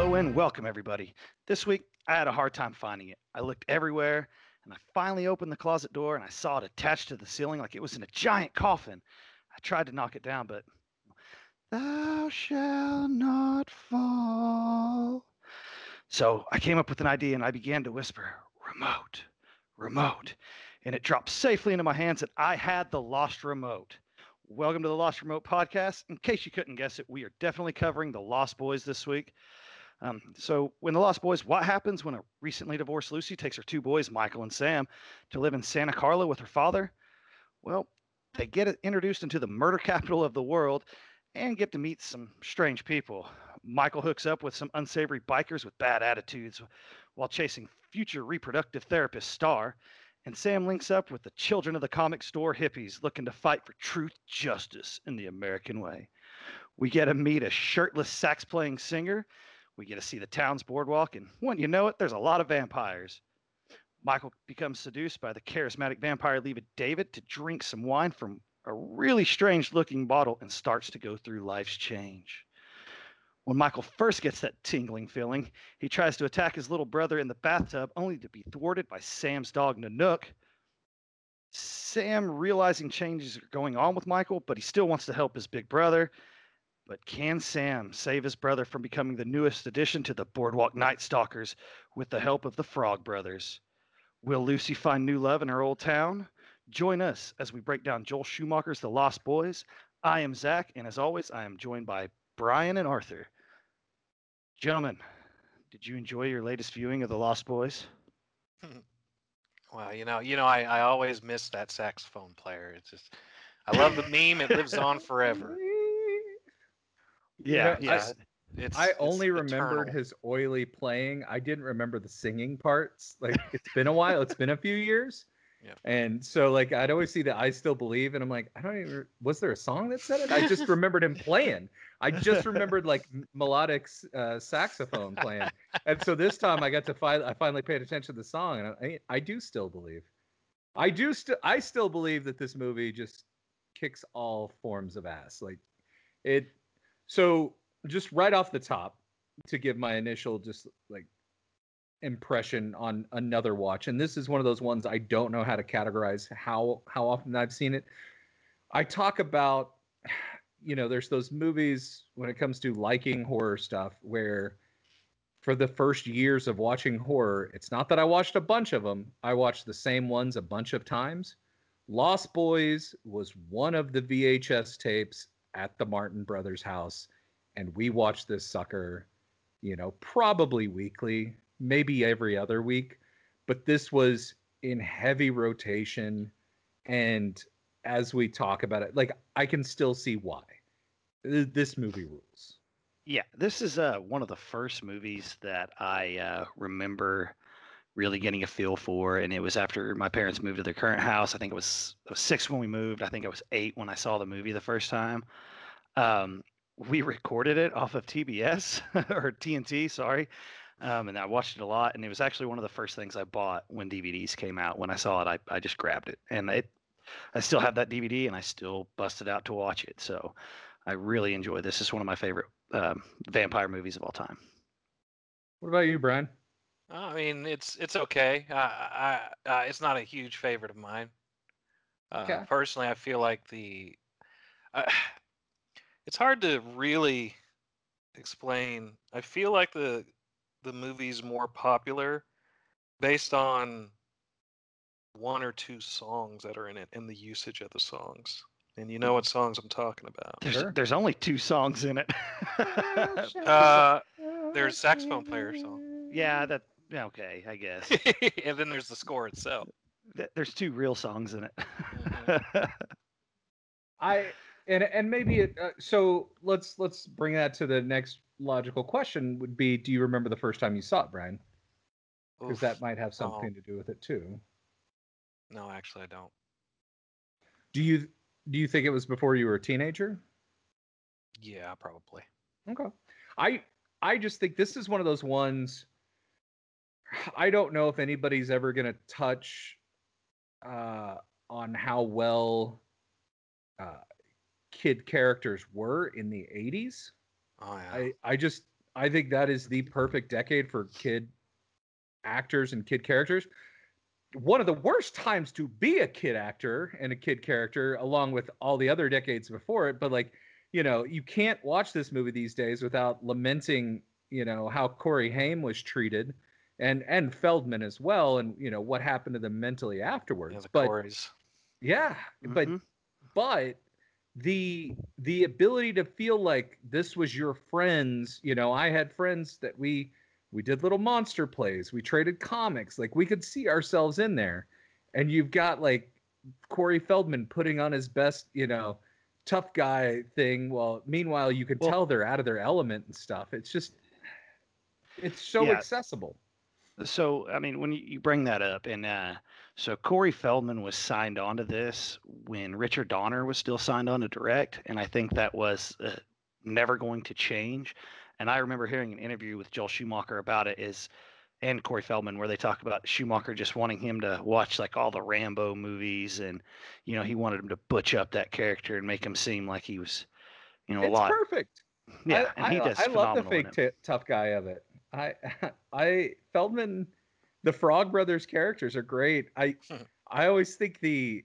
Hello and welcome, everybody. This week, I had a hard time finding it. I looked everywhere, and I finally opened the closet door and I saw it attached to the ceiling like it was in a giant coffin. I tried to knock it down, but thou shalt not fall. So I came up with an idea and I began to whisper, remote, remote. And it dropped safely into my hands and I had the lost remote. Welcome to the Lost Remote podcast. In case you couldn't guess it, we are definitely covering the Lost Boys this week. Um, so, when the Lost Boys, what happens when a recently divorced Lucy takes her two boys, Michael and Sam, to live in Santa Carla with her father? Well, they get introduced into the murder capital of the world and get to meet some strange people. Michael hooks up with some unsavory bikers with bad attitudes while chasing future reproductive therapist Star, and Sam links up with the children of the comic store hippies looking to fight for truth, justice, in the American way. We get to meet a shirtless sax playing singer. We get to see the town's boardwalk, and when you know it, there's a lot of vampires. Michael becomes seduced by the charismatic vampire Leva David to drink some wine from a really strange looking bottle and starts to go through life's change. When Michael first gets that tingling feeling, he tries to attack his little brother in the bathtub, only to be thwarted by Sam's dog Nanook. Sam realizing changes are going on with Michael, but he still wants to help his big brother. But can Sam save his brother from becoming the newest addition to the Boardwalk Night Stalkers with the help of the Frog Brothers? Will Lucy find new love in her old town? Join us as we break down Joel Schumacher's The Lost Boys. I am Zach, and as always, I am joined by Brian and Arthur. Gentlemen, did you enjoy your latest viewing of The Lost Boys? well, you know, you know, I, I always miss that saxophone player. It's just, I love the meme. It lives on forever. Yeah, you know, yeah. I, it's, I it's only eternal. remembered his oily playing. I didn't remember the singing parts. Like it's been a while. It's been a few years. Yeah. And so like I'd always see that I still believe, and I'm like, I don't even was there a song that said it? I just remembered him playing. I just remembered like melodic uh, saxophone playing. And so this time I got to finally I finally paid attention to the song, and I, I do still believe. I do still I still believe that this movie just kicks all forms of ass. Like it. So just right off the top, to give my initial just like impression on another watch and this is one of those ones i don't know how to categorize how how often i've seen it. I talk about you know there's those movies when it comes to liking horror stuff where for the first years of watching horror it's not that i watched a bunch of them i watched the same ones a bunch of times. Lost boys was one of the vhs tapes at the martin brothers house and we watched this sucker you know probably weekly maybe every other week, but this was in heavy rotation. And as we talk about it, like I can still see why this movie rules. Yeah, this is uh, one of the first movies that I uh, remember really getting a feel for, and it was after my parents moved to their current house. I think it was, it was six when we moved. I think I was eight when I saw the movie the first time. Um, we recorded it off of TBS or TNT, sorry, um, and I watched it a lot. And it was actually one of the first things I bought when DVDs came out. When I saw it, I, I just grabbed it, and it I still have that DVD, and I still busted out to watch it. So I really enjoy this. It's one of my favorite um, vampire movies of all time. What about you, Brian? I mean, it's it's okay. Uh, I, uh, it's not a huge favorite of mine. Uh, okay. Personally, I feel like the uh, it's hard to really explain. I feel like the the movie's more popular based on one or two songs that are in it and the usage of the songs. And you know what songs I'm talking about. There's, sure. there's only two songs in it. uh, there's saxophone player song. Yeah, that okay, I guess. and then there's the score itself. There's two real songs in it. mm-hmm. I and and maybe it. Uh, so let's let's bring that to the next logical question. Would be, do you remember the first time you saw it, Brian? Because that might have something no. to do with it too. No, actually, I don't. Do you do you think it was before you were a teenager? Yeah, probably. Okay. I I just think this is one of those ones. I don't know if anybody's ever going to touch uh, on how well uh, kid characters were in the 80s. Oh yeah. I, I just I think that is the perfect decade for kid actors and kid characters. One of the worst times to be a kid actor and a kid character, along with all the other decades before it. But like, you know, you can't watch this movie these days without lamenting, you know, how Corey Haim was treated, and and Feldman as well, and you know what happened to them mentally afterwards. Yeah, the but Corys. yeah, mm-hmm. but but the the ability to feel like this was your friends you know i had friends that we we did little monster plays we traded comics like we could see ourselves in there and you've got like corey feldman putting on his best you know tough guy thing well meanwhile you can well, tell they're out of their element and stuff it's just it's so yeah. accessible so i mean when you bring that up and uh so Corey Feldman was signed on to this when Richard Donner was still signed on to direct, and I think that was uh, never going to change. And I remember hearing an interview with Joel Schumacher about it is and Corey Feldman where they talk about Schumacher just wanting him to watch like all the Rambo movies and you know he wanted him to butch up that character and make him seem like he was you know it's a lot perfect. Yeah, I, and he I, does. I love the fake t- tough guy of it. I I Feldman the Frog Brothers characters are great. I hmm. I always think the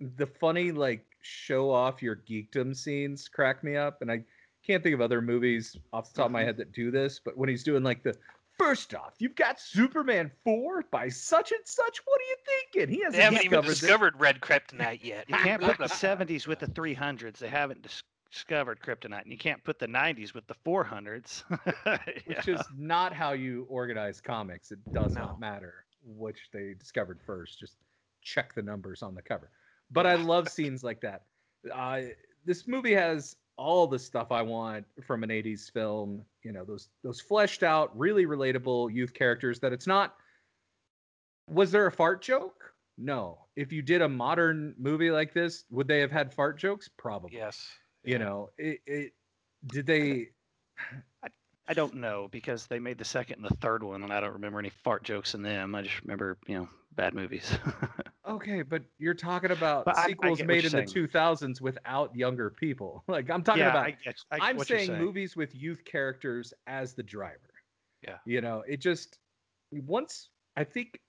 the funny like show off your geekdom scenes crack me up, and I can't think of other movies off the top of my mm-hmm. head that do this. But when he's doing like the first off, you've got Superman four by such and such. What are you thinking? He hasn't they haven't even discovered this. red kryptonite yet. You can't put the seventies with the three hundreds. They haven't dis- discovered kryptonite and you can't put the 90s with the 400s yeah. which is not how you organize comics. It does no. not matter which they discovered first. Just check the numbers on the cover. But i love scenes like that. Uh, this movie has all the stuff i want from an 80s film you know those those fleshed out really relatable youth characters that it's not was there a fart joke? No. If you did a modern movie like this would they have had fart jokes? Probably. Yes you know, it, it did they? I, I don't know because they made the second and the third one, and I don't remember any fart jokes in them. I just remember, you know, bad movies. okay, but you're talking about but sequels I, I made in saying. the 2000s without younger people. Like I'm talking yeah, about. I am saying, saying movies with youth characters as the driver. Yeah. You know, it just once I think,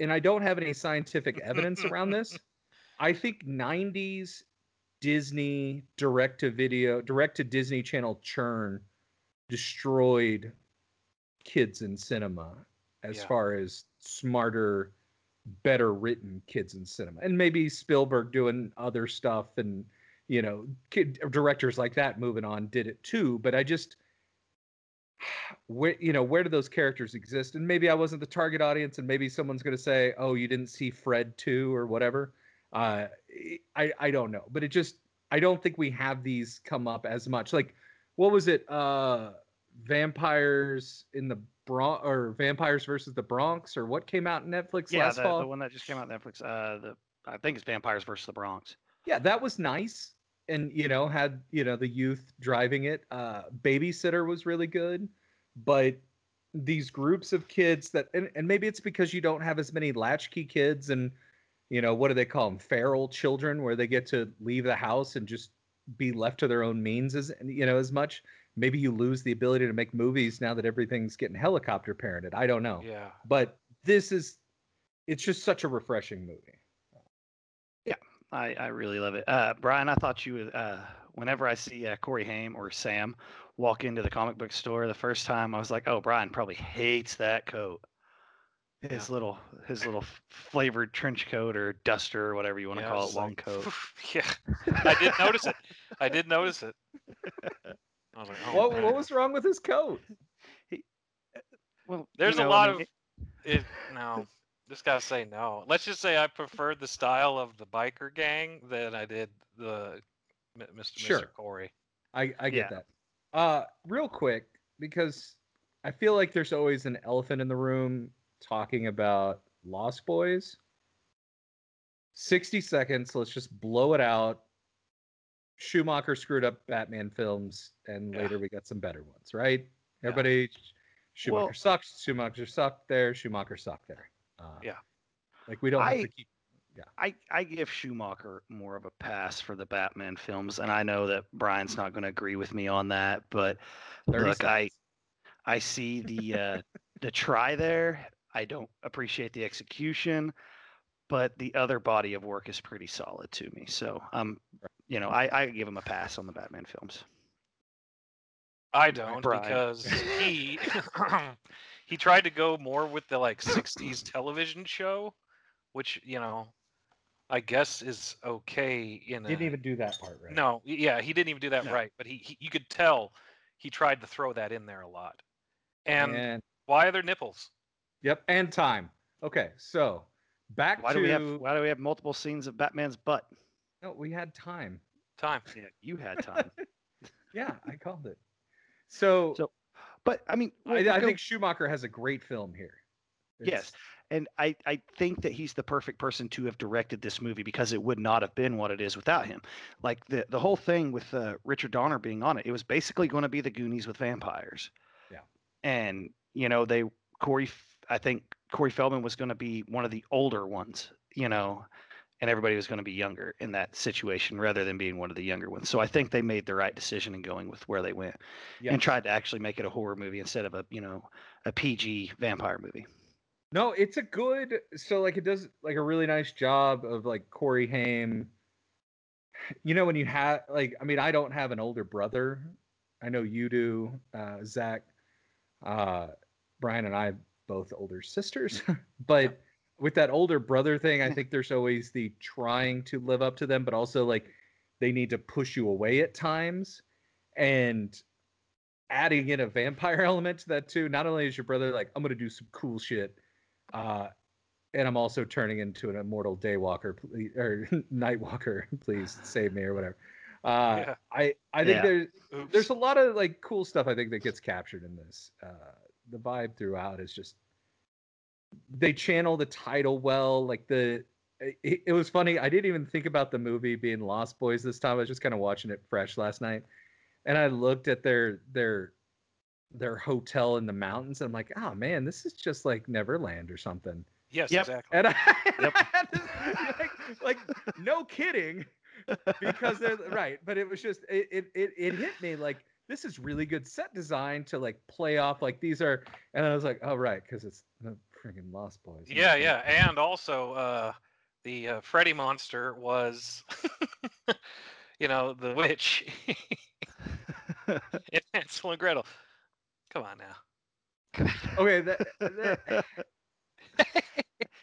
and I don't have any scientific evidence around this. I think 90s Disney direct to video, direct to Disney Channel churn destroyed kids in cinema as yeah. far as smarter, better written kids in cinema. And maybe Spielberg doing other stuff and you know, kid directors like that moving on did it too, but I just where you know where do those characters exist and maybe i wasn't the target audience and maybe someone's going to say oh you didn't see fred too or whatever uh, I I don't know, but it just I don't think we have these come up as much. Like, what was it? Uh, vampires in the Bronx or vampires versus the Bronx or what came out in Netflix yeah, last the, fall? the one that just came out on Netflix. Uh, the I think it's vampires versus the Bronx. Yeah, that was nice, and you know had you know the youth driving it. Uh, Babysitter was really good, but these groups of kids that and, and maybe it's because you don't have as many latchkey kids and you know, what do they call them? Feral children, where they get to leave the house and just be left to their own means as you know as much. Maybe you lose the ability to make movies now that everything's getting helicopter parented. I don't know. Yeah. But this is, it's just such a refreshing movie. Yeah, I, I really love it. Uh, Brian, I thought you would. Uh, whenever I see uh, Corey Haim or Sam walk into the comic book store the first time, I was like, oh, Brian probably hates that coat his yeah. little his little flavored trench coat or duster or whatever you want to call it, long like, coat. Yeah, I did notice it. I did notice it. I was like, oh, what, what was wrong with his coat? He, uh, well, there's you know, a lot I mean, of it. No, just gotta say no. Let's just say I preferred the style of the biker gang than I did the Mr. Sure. Mr. Corey. I I get yeah. that. Uh, real quick because I feel like there's always an elephant in the room talking about Lost Boys. 60 seconds. Let's just blow it out. Schumacher screwed up Batman films, and later we got some better ones, right? Everybody, yeah. Schumacher well, sucks. Schumacher sucked there. Schumacher sucked there. Uh, yeah. Like we don't have I, to keep yeah. I, I give Schumacher more of a pass for the Batman films, and I know that Brian's not going to agree with me on that, but look, seconds. I I see the uh, the try there. I don't appreciate the execution, but the other body of work is pretty solid to me. So um, you know, I, I give him a pass on the Batman films. I don't Brian. because he he tried to go more with the like 60s television show, which you know I guess is okay in. Didn't a, even do that part right. No, yeah, he didn't even do that no. right. But he, he, you could tell he tried to throw that in there a lot. And, and why are there nipples? Yep, and time. Okay, so back why to do we have why do we have multiple scenes of Batman's butt? No, we had time. Time. Yeah, you had time. yeah, I called it. So, so, but I mean, I, I think Schumacher has a great film here. It's, yes, and I, I think that he's the perfect person to have directed this movie because it would not have been what it is without him. Like the the whole thing with uh, Richard Donner being on it, it was basically going to be the Goonies with vampires. Yeah. And you know they Corey, I think Corey Feldman was going to be one of the older ones. You know, and everybody was going to be younger in that situation rather than being one of the younger ones. So I think they made the right decision in going with where they went and tried to actually make it a horror movie instead of a you know a PG vampire movie. No, it's a good. So like it does like a really nice job of like Corey Haim. You know when you have like I mean I don't have an older brother. I know you do, uh, Zach. Uh, Brian and I both older sisters, but with that older brother thing, I think there's always the trying to live up to them, but also like they need to push you away at times, and adding in a vampire element to that too. Not only is your brother like I'm gonna do some cool shit uh, and I'm also turning into an immortal daywalker, please, or nightwalker. Please save me or whatever. Uh, yeah. I I think yeah. there's Oops. there's a lot of like cool stuff I think that gets captured in this. Uh, the vibe throughout is just they channel the title well. Like the it, it, was funny. I didn't even think about the movie being Lost Boys this time. I was just kind of watching it fresh last night, and I looked at their their their hotel in the mountains. And I'm like, oh man, this is just like Neverland or something. Yes, yep. exactly. And I, yep. like, like, no kidding, because they're right. But it was just it, it it it hit me like this is really good set design to like play off like these are, and I was like, oh right, because it's uh, the freaking Lost Boys. Yeah, yeah, and also uh, the uh, Freddy monster was, you know, the witch. in Hansel and Gretel. Come on now. okay, that, that...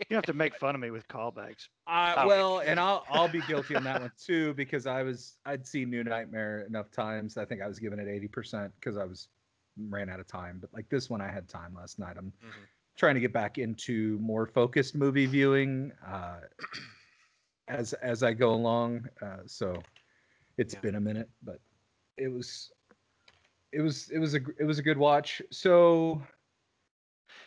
you have to make fun of me with callbacks. Uh. Well, and I'll I'll be guilty on that one too because I was I'd seen New Nightmare enough times. I think I was giving it eighty percent because I was ran out of time. But like this one, I had time last night. I'm mm-hmm. Trying to get back into more focused movie viewing uh, as as I go along. Uh, so it's yeah. been a minute, but it was it was it was a it was a good watch. So,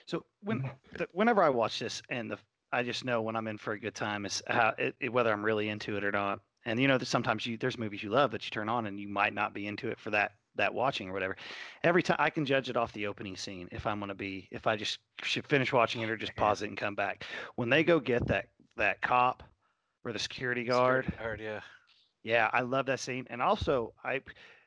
so when mm. the, whenever I watch this, and the I just know when I'm in for a good time is how it, it, whether I'm really into it or not. And you know, sometimes you there's movies you love that you turn on and you might not be into it for that that watching or whatever. Every time I can judge it off the opening scene if I'm gonna be if I just should finish watching it or just pause it and come back. When they go get that that cop or the security guard, security guard yeah. Yeah, I love that scene. And also I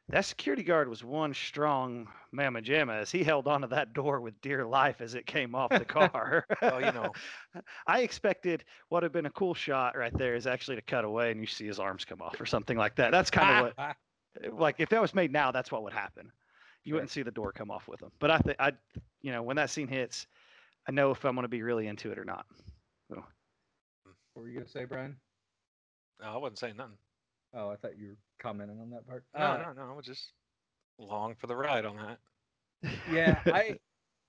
that security guard was one strong mamma jamma as he held onto that door with dear life as it came off the car. you know, I expected what had been a cool shot right there is actually to cut away and you see his arms come off or something like that. That's kind of what, like, if that was made now, that's what would happen. You wouldn't see the door come off with them. But I think I, you know, when that scene hits, I know if I'm going to be really into it or not. So. What were you gonna say, Brian? No, I wasn't saying nothing. Oh, I thought you were commenting on that part. No, uh, no, no. I was just long for the ride on that. Yeah, I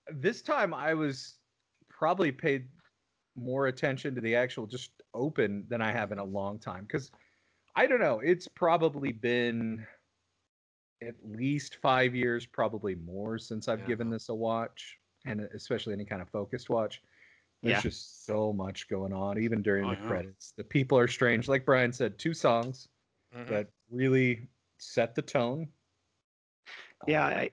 this time I was probably paid more attention to the actual just open than I have in a long time because I don't know. It's probably been at least five years, probably more, since I've yeah. given this a watch, and especially any kind of focused watch. There's yeah. just so much going on, even during oh, the yeah. credits. The people are strange. Like Brian said, two songs mm-hmm. that really set the tone. Yeah, um, I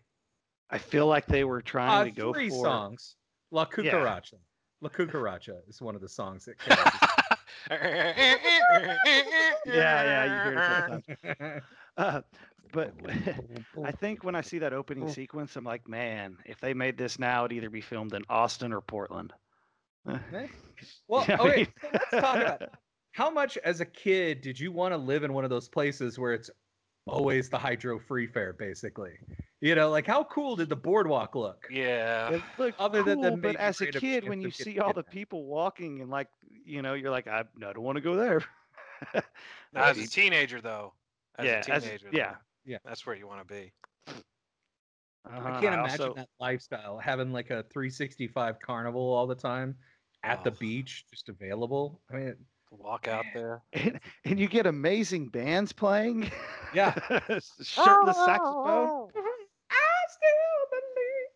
I feel like they were trying uh, to go three for songs. La Cucaracha. La Cucaracha is one of the songs that Came out. yeah, yeah, you hear it uh, but I think when I see that opening sequence, I'm like, man, if they made this now, it'd either be filmed in Austin or Portland. well, okay, so let's talk about how much as a kid did you want to live in one of those places where it's always the hydro free fair, basically? You know, like how cool did the boardwalk look? Yeah. It looked Other cool, than but as a kid, when you see all the people walking and like, you know, you're like, I, I don't want to go there. as a teenager, though. As yeah, a teenager, as, yeah, yeah. That's where you want to be. Uh-huh. I can't I imagine also... that lifestyle, having like a 365 carnival all the time at oh. the beach, just available. I mean, walk out there, and, and you get amazing bands playing. Yeah, shirtless saxophone. I still believe.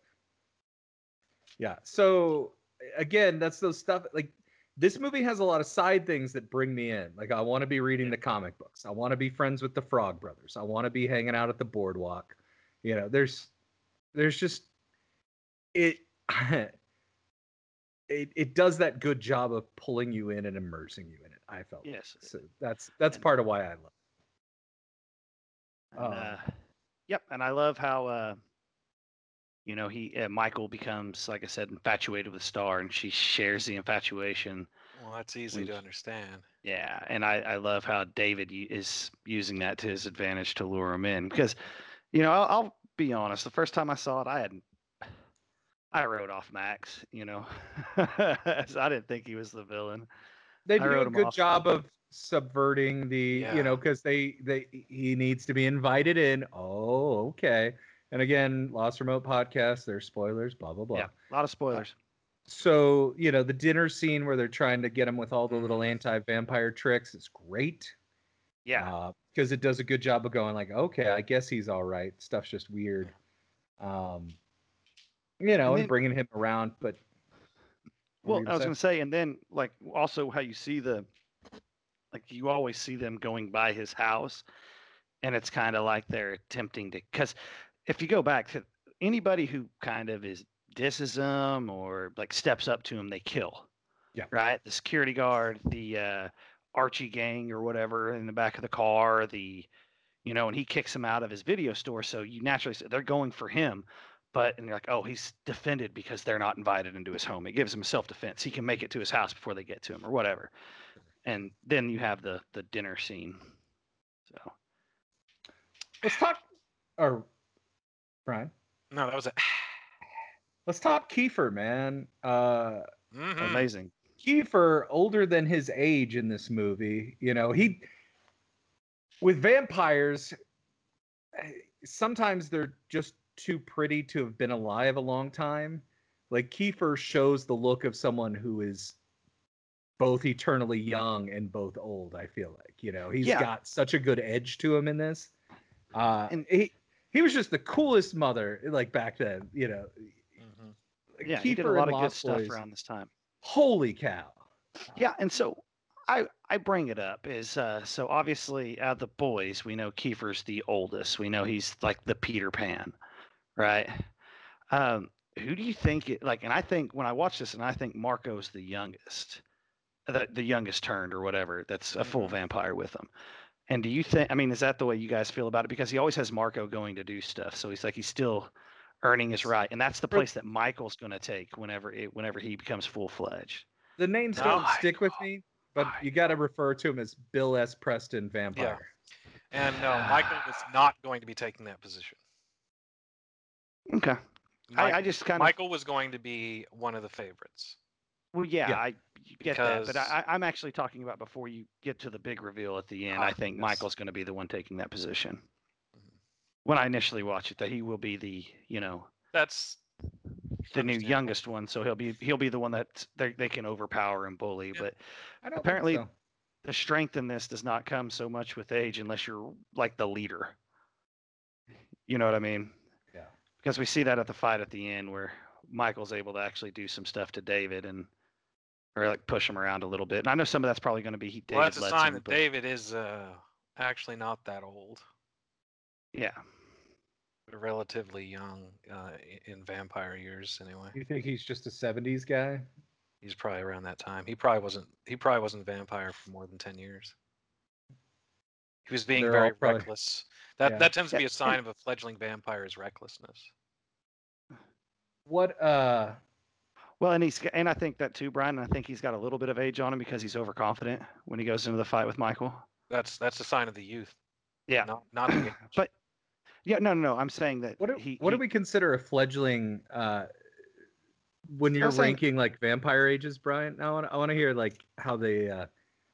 Yeah. So again, that's those stuff like this movie has a lot of side things that bring me in. Like I want to be reading the comic books. I want to be friends with the Frog Brothers. I want to be hanging out at the boardwalk. You know, there's there's just it it it does that good job of pulling you in and immersing you in it. I felt. Yes. So that's that's part of why I love. It. And, uh, yep, and I love how uh, you know he uh, michael becomes like i said infatuated with star and she shares the infatuation well that's easy to understand. Yeah and i i love how david is using that to his advantage to lure him in because you know i'll, I'll be honest the first time i saw it i had i wrote off max you know i didn't think he was the villain. They do a good job of subverting the yeah. you know because they they he needs to be invited in. Oh okay and again, Lost Remote podcast, there's spoilers, blah, blah, blah. Yeah, a lot of spoilers. so, you know, the dinner scene where they're trying to get him with all the little anti vampire tricks is great. Yeah. Because uh, it does a good job of going, like, okay, I guess he's all right. Stuff's just weird. Um, you know, and, then, and bringing him around. But. Well, I was going to say, and then, like, also how you see the, like, you always see them going by his house and it's kind of like they're attempting to because if you go back to anybody who kind of is disses him or like steps up to him, they kill. Yeah. Right. The security guard, the uh, Archie gang or whatever in the back of the car, the, you know, and he kicks him out of his video store. So you naturally say they're going for him, but and you're like, oh, he's defended because they're not invited into his home. It gives him self defense. He can make it to his house before they get to him or whatever. And then you have the the dinner scene. So let's talk. Or Brian? No, that was it. Let's talk Kiefer, man. Uh, mm-hmm. Amazing. Kiefer, older than his age in this movie. You know, he with vampires. Sometimes they're just too pretty to have been alive a long time. Like Kiefer shows the look of someone who is both eternally young and both old. I feel like you know he's yeah. got such a good edge to him in this. Uh, and he he was just the coolest mother like back then you know. Mm-hmm. yeah he did a lot of good stuff around this time. Holy cow. Yeah and so i i bring it up is uh so obviously out of the boys we know kiefer's the oldest. We know he's like the peter pan right? Um who do you think it, like and i think when i watch this and i think marco's the youngest the, the youngest turned or whatever that's a full mm-hmm. vampire with him and do you think? I mean, is that the way you guys feel about it? Because he always has Marco going to do stuff, so he's like he's still earning his right, and that's the place that Michael's going to take whenever it, whenever he becomes full fledged. The names don't stick with me, but you got to refer to him as Bill S. Preston Vampire. Yeah. And no, Michael is not going to be taking that position. Okay. Mike, I, I, just kind of Michael was going to be one of the favorites. Well, yeah, yeah. I get because... that, but I, am actually talking about before you get to the big reveal at the end. I ah, think yes. Michael's going to be the one taking that position. Mm-hmm. When I initially watch it, that he will be the, you know, that's the new youngest one, so he'll be he'll be the one that they they can overpower and bully. Yeah. But apparently, so. the strength in this does not come so much with age, unless you're like the leader. You know what I mean? Yeah. Because we see that at the fight at the end where Michael's able to actually do some stuff to David and or like push him around a little bit. And I know some of that's probably going to be David. Well, that's a sign that but... David is uh, actually not that old. Yeah, relatively young uh, in vampire years, anyway. You think he's just a '70s guy? He's probably around that time. He probably wasn't. He probably wasn't a vampire for more than ten years. He was being They're very probably, reckless. That yeah. that tends to be a sign of a fledgling vampire's recklessness. What uh well, and he's and I think that too, Brian. I think he's got a little bit of age on him because he's overconfident when he goes into the fight with Michael. That's that's a sign of the youth. Yeah, not not the age. but yeah, no, no, no. I'm saying that. What do, he, what he, do we consider a fledgling? Uh, when you're ranking saying, like vampire ages, Brian, I want I want to hear like how they. Uh,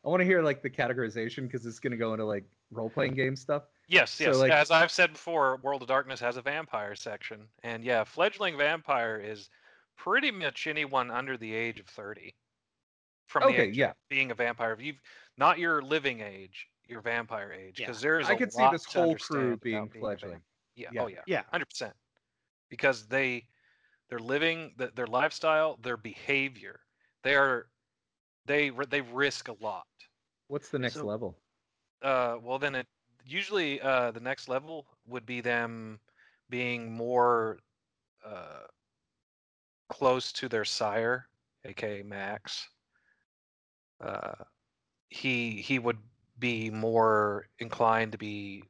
I want to hear like the categorization because it's going to go into like role playing game stuff. Yes, yes. So, like, As I've said before, World of Darkness has a vampire section, and yeah, fledgling vampire is pretty much anyone under the age of 30 from okay, the age yeah. being a vampire. If you've not your living age, your vampire age, because yeah. there's I could see this whole crew being fledgling. yeah. yeah. Oh yeah. Yeah. Hundred percent. Because they, they're living, their lifestyle, their behavior, they are, they they risk a lot. What's the next so, level? Uh, well then it usually uh the next level would be them being more uh close to their sire, aka Max, uh, he he would be more inclined to be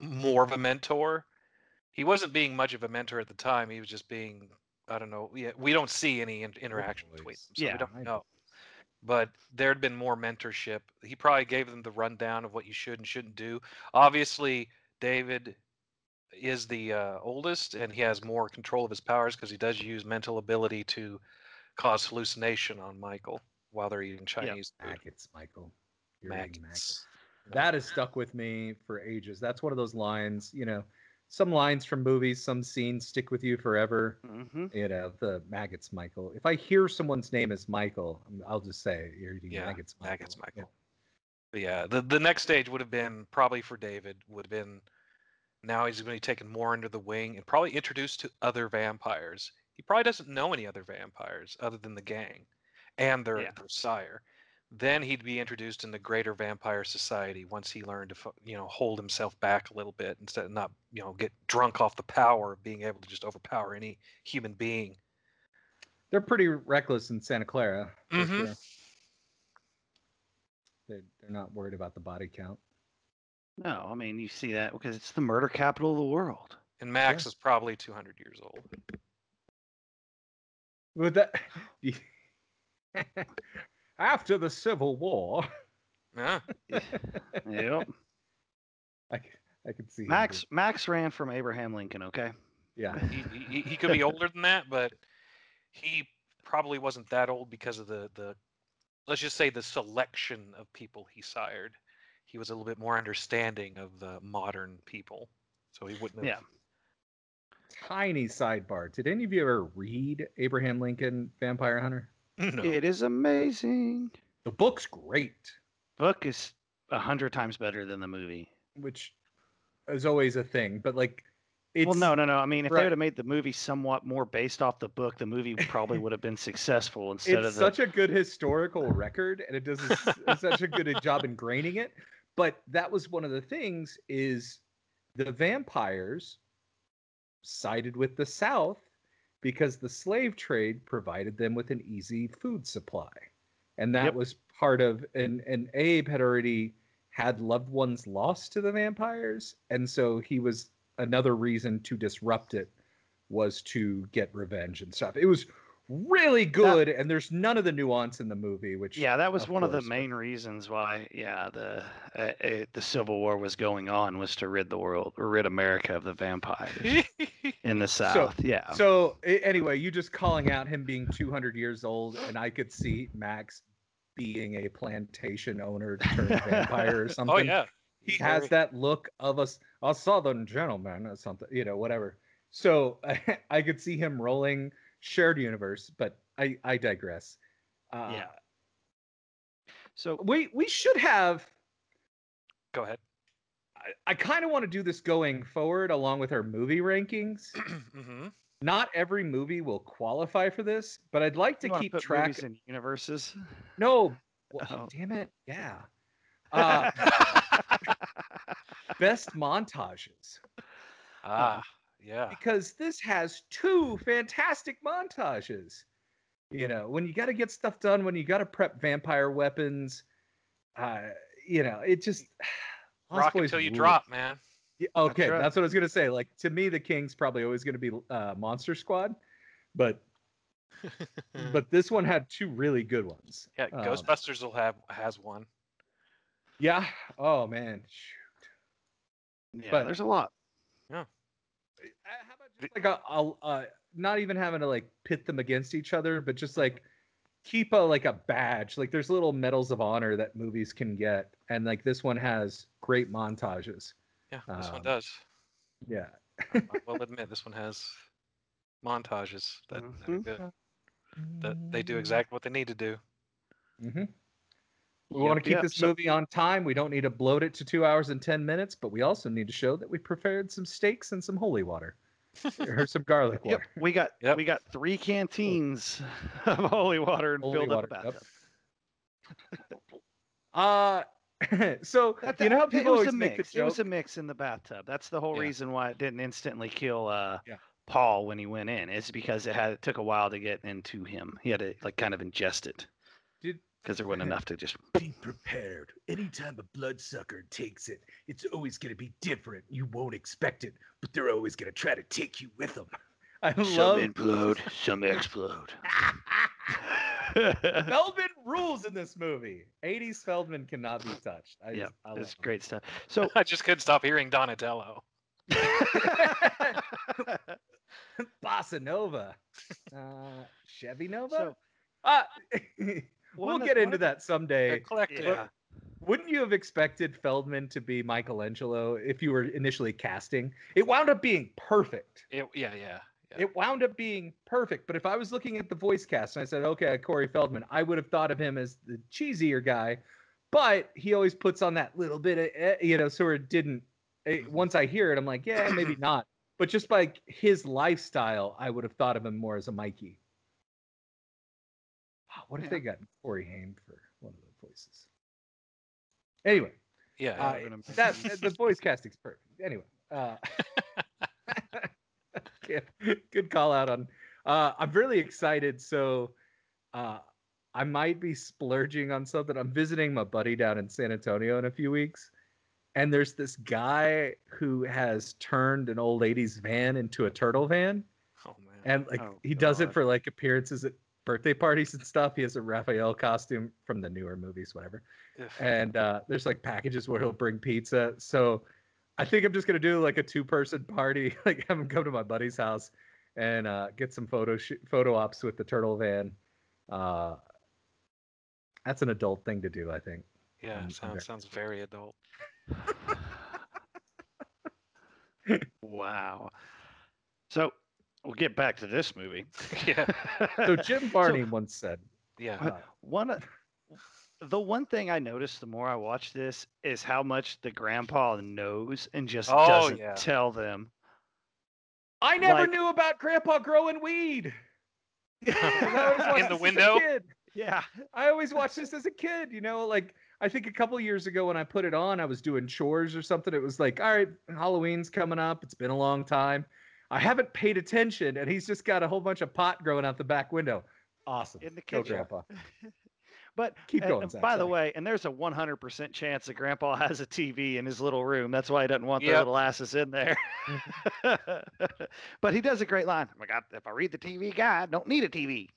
more of a mentor. He wasn't being much of a mentor at the time. He was just being I don't know. Yeah, we don't see any in- interaction between them, so yeah, we don't know. But there had been more mentorship. He probably gave them the rundown of what you should and shouldn't do. Obviously, David is the uh, oldest, and he has more control of his powers because he does use mental ability to cause hallucination on Michael while they're eating Chinese yep. Maggots, Michael. You're maggots. maggots. That has stuck with me for ages. That's one of those lines, you know, some lines from movies, some scenes stick with you forever. Mm-hmm. You know, the maggots, Michael. If I hear someone's name is Michael, I'll just say you're eating yeah, maggots, Michael. Maggots, Michael. Yeah. Yeah, the the next stage would have been probably for David would have been now he's going to be taken more under the wing and probably introduced to other vampires. He probably doesn't know any other vampires other than the gang and their, yeah. their sire. Then he'd be introduced in the greater vampire society once he learned to, you know, hold himself back a little bit instead of not, you know, get drunk off the power of being able to just overpower any human being. They're pretty reckless in Santa Clara. Mm-hmm. Sure. They're, they're not worried about the body count. No, I mean you see that because it's the murder capital of the world. And Max is probably 200 years old. With that, after the Civil War. Yeah. yep. I, I can see Max. Max ran from Abraham Lincoln. Okay. Yeah. He, he, he could be older than that, but he probably wasn't that old because of the the let's just say the selection of people he sired he was a little bit more understanding of the modern people, so he wouldn't have. Yeah. Tiny sidebar: Did any of you ever read Abraham Lincoln Vampire Hunter? No. It is amazing. The book's great. Book is a hundred times better than the movie. Which is always a thing, but like it's, well, no, no, no. I mean, if right. they would have made the movie somewhat more based off the book, the movie probably would have been successful instead it's of. It's such a good historical record, and it does such a good job ingraining it but that was one of the things is the vampires sided with the south because the slave trade provided them with an easy food supply. And that yep. was part of and and abe had already had loved ones lost to the vampires. And so he was another reason to disrupt it was to get revenge and stuff. It was really good that, and there's none of the nuance in the movie which yeah that was of one course, of the main reasons why yeah the uh, uh, the civil war was going on was to rid the world or rid america of the vampires in the south so, yeah. so anyway you just calling out him being 200 years old and i could see max being a plantation owner turned vampire or oh, something. oh yeah. He has that look of a, a southern gentleman or something you know whatever. So I, I could see him rolling shared universe, but I I digress. Uh, yeah. So we we should have. Go ahead. I, I kind of want to do this going forward along with our movie rankings. mm-hmm. Not every movie will qualify for this, but I'd like to you keep track. Movies and universes. No, well, oh. damn it, yeah. Uh, best montages. Ah. Uh, yeah. Because this has two fantastic montages. You know, when you got to get stuff done, when you got to prep vampire weapons, uh, you know, it just rock until you drop, man. Yeah, okay, that's, right. that's, what I was gonna say. Like to me, the King's probably always gonna be uh, Monster Squad, but but this one had two really good ones. Yeah, um, Ghostbusters will have has one. Yeah. Oh man. Shoot. Yeah, but there's a lot. Yeah. How about just like a, a, a, not even having to like pit them against each other, but just like keep a like a badge. Like there's little medals of honor that movies can get, and like this one has great montages. Yeah, this um, one does. Yeah. I will admit this one has montages that, mm-hmm. that are good. That they do exactly what they need to do. Mm-hmm. We yep, want to keep yep. this movie on time. We don't need to bloat it to two hours and ten minutes, but we also need to show that we prepared some steaks and some holy water or some garlic water. Yep, we got yep. we got three canteens of holy water and holy filled water, up bathtub. uh so that, that, you know how people always make the joke? It was a mix in the bathtub. That's the whole yeah. reason why it didn't instantly kill uh, yeah. Paul when he went in. Is because it had it took a while to get into him. He had to like kind of ingest it. Did because there wasn't enough to just be prepared. Anytime a bloodsucker takes it, it's always going to be different. You won't expect it, but they're always going to try to take you with them. I some love implode, some explode. Feldman rules in this movie. 80s Feldman cannot be touched. I yeah, it's great stuff. So I just couldn't stop hearing Donatello. Bossa Nova, uh, Chevy Nova. So, uh, we'll get into that someday. Yeah. Wouldn't you have expected Feldman to be Michelangelo if you were initially casting? It wound up being perfect. It, yeah, yeah. Yeah. It wound up being perfect. But if I was looking at the voice cast and I said, okay, Corey Feldman, I would have thought of him as the cheesier guy. But he always puts on that little bit of, eh, you know, so it didn't. It, eh, mm-hmm. once I hear it, I'm like, yeah, maybe not. But just by his lifestyle, I would have thought of him more as a Mikey. What if yeah. they got Corey Haim for one of the voices? Anyway, yeah, uh, that the voice casting's perfect. Anyway, uh, good call out on. Uh, I'm really excited. So uh, I might be splurging on something. I'm visiting my buddy down in San Antonio in a few weeks. And there's this guy who has turned an old lady's van into a turtle van. Oh man. And like oh, he God. does it for like appearances at birthday parties and stuff. He has a Raphael costume from the newer movies, whatever. And uh, there's like packages where he'll bring pizza. So I think I'm just gonna do like a two person party, like have him come to my buddy's house and uh, get some photo sh- photo ops with the turtle van. Uh, that's an adult thing to do, I think. Yeah, sounds sounds very adult. wow. So we'll get back to this movie. yeah. so Jim Barney so, once said, "Yeah, uh, one the one thing I noticed the more I watch this is how much the grandpa knows and just oh, doesn't yeah. tell them. I never like, knew about grandpa growing weed. In the window? Yeah. I always watched this as a kid, you know, like I think a couple years ago when I put it on, I was doing chores or something. It was like, all right, Halloween's coming up. It's been a long time. I haven't paid attention, and he's just got a whole bunch of pot growing out the back window. Awesome. In the kitchen. Go, Grandpa. But keep going. Uh, by the way, and there's a 100% chance that Grandpa has a TV in his little room. That's why he doesn't want yep. their little asses in there. but he does a great line. Oh my God, if I read the TV guide, don't need a TV.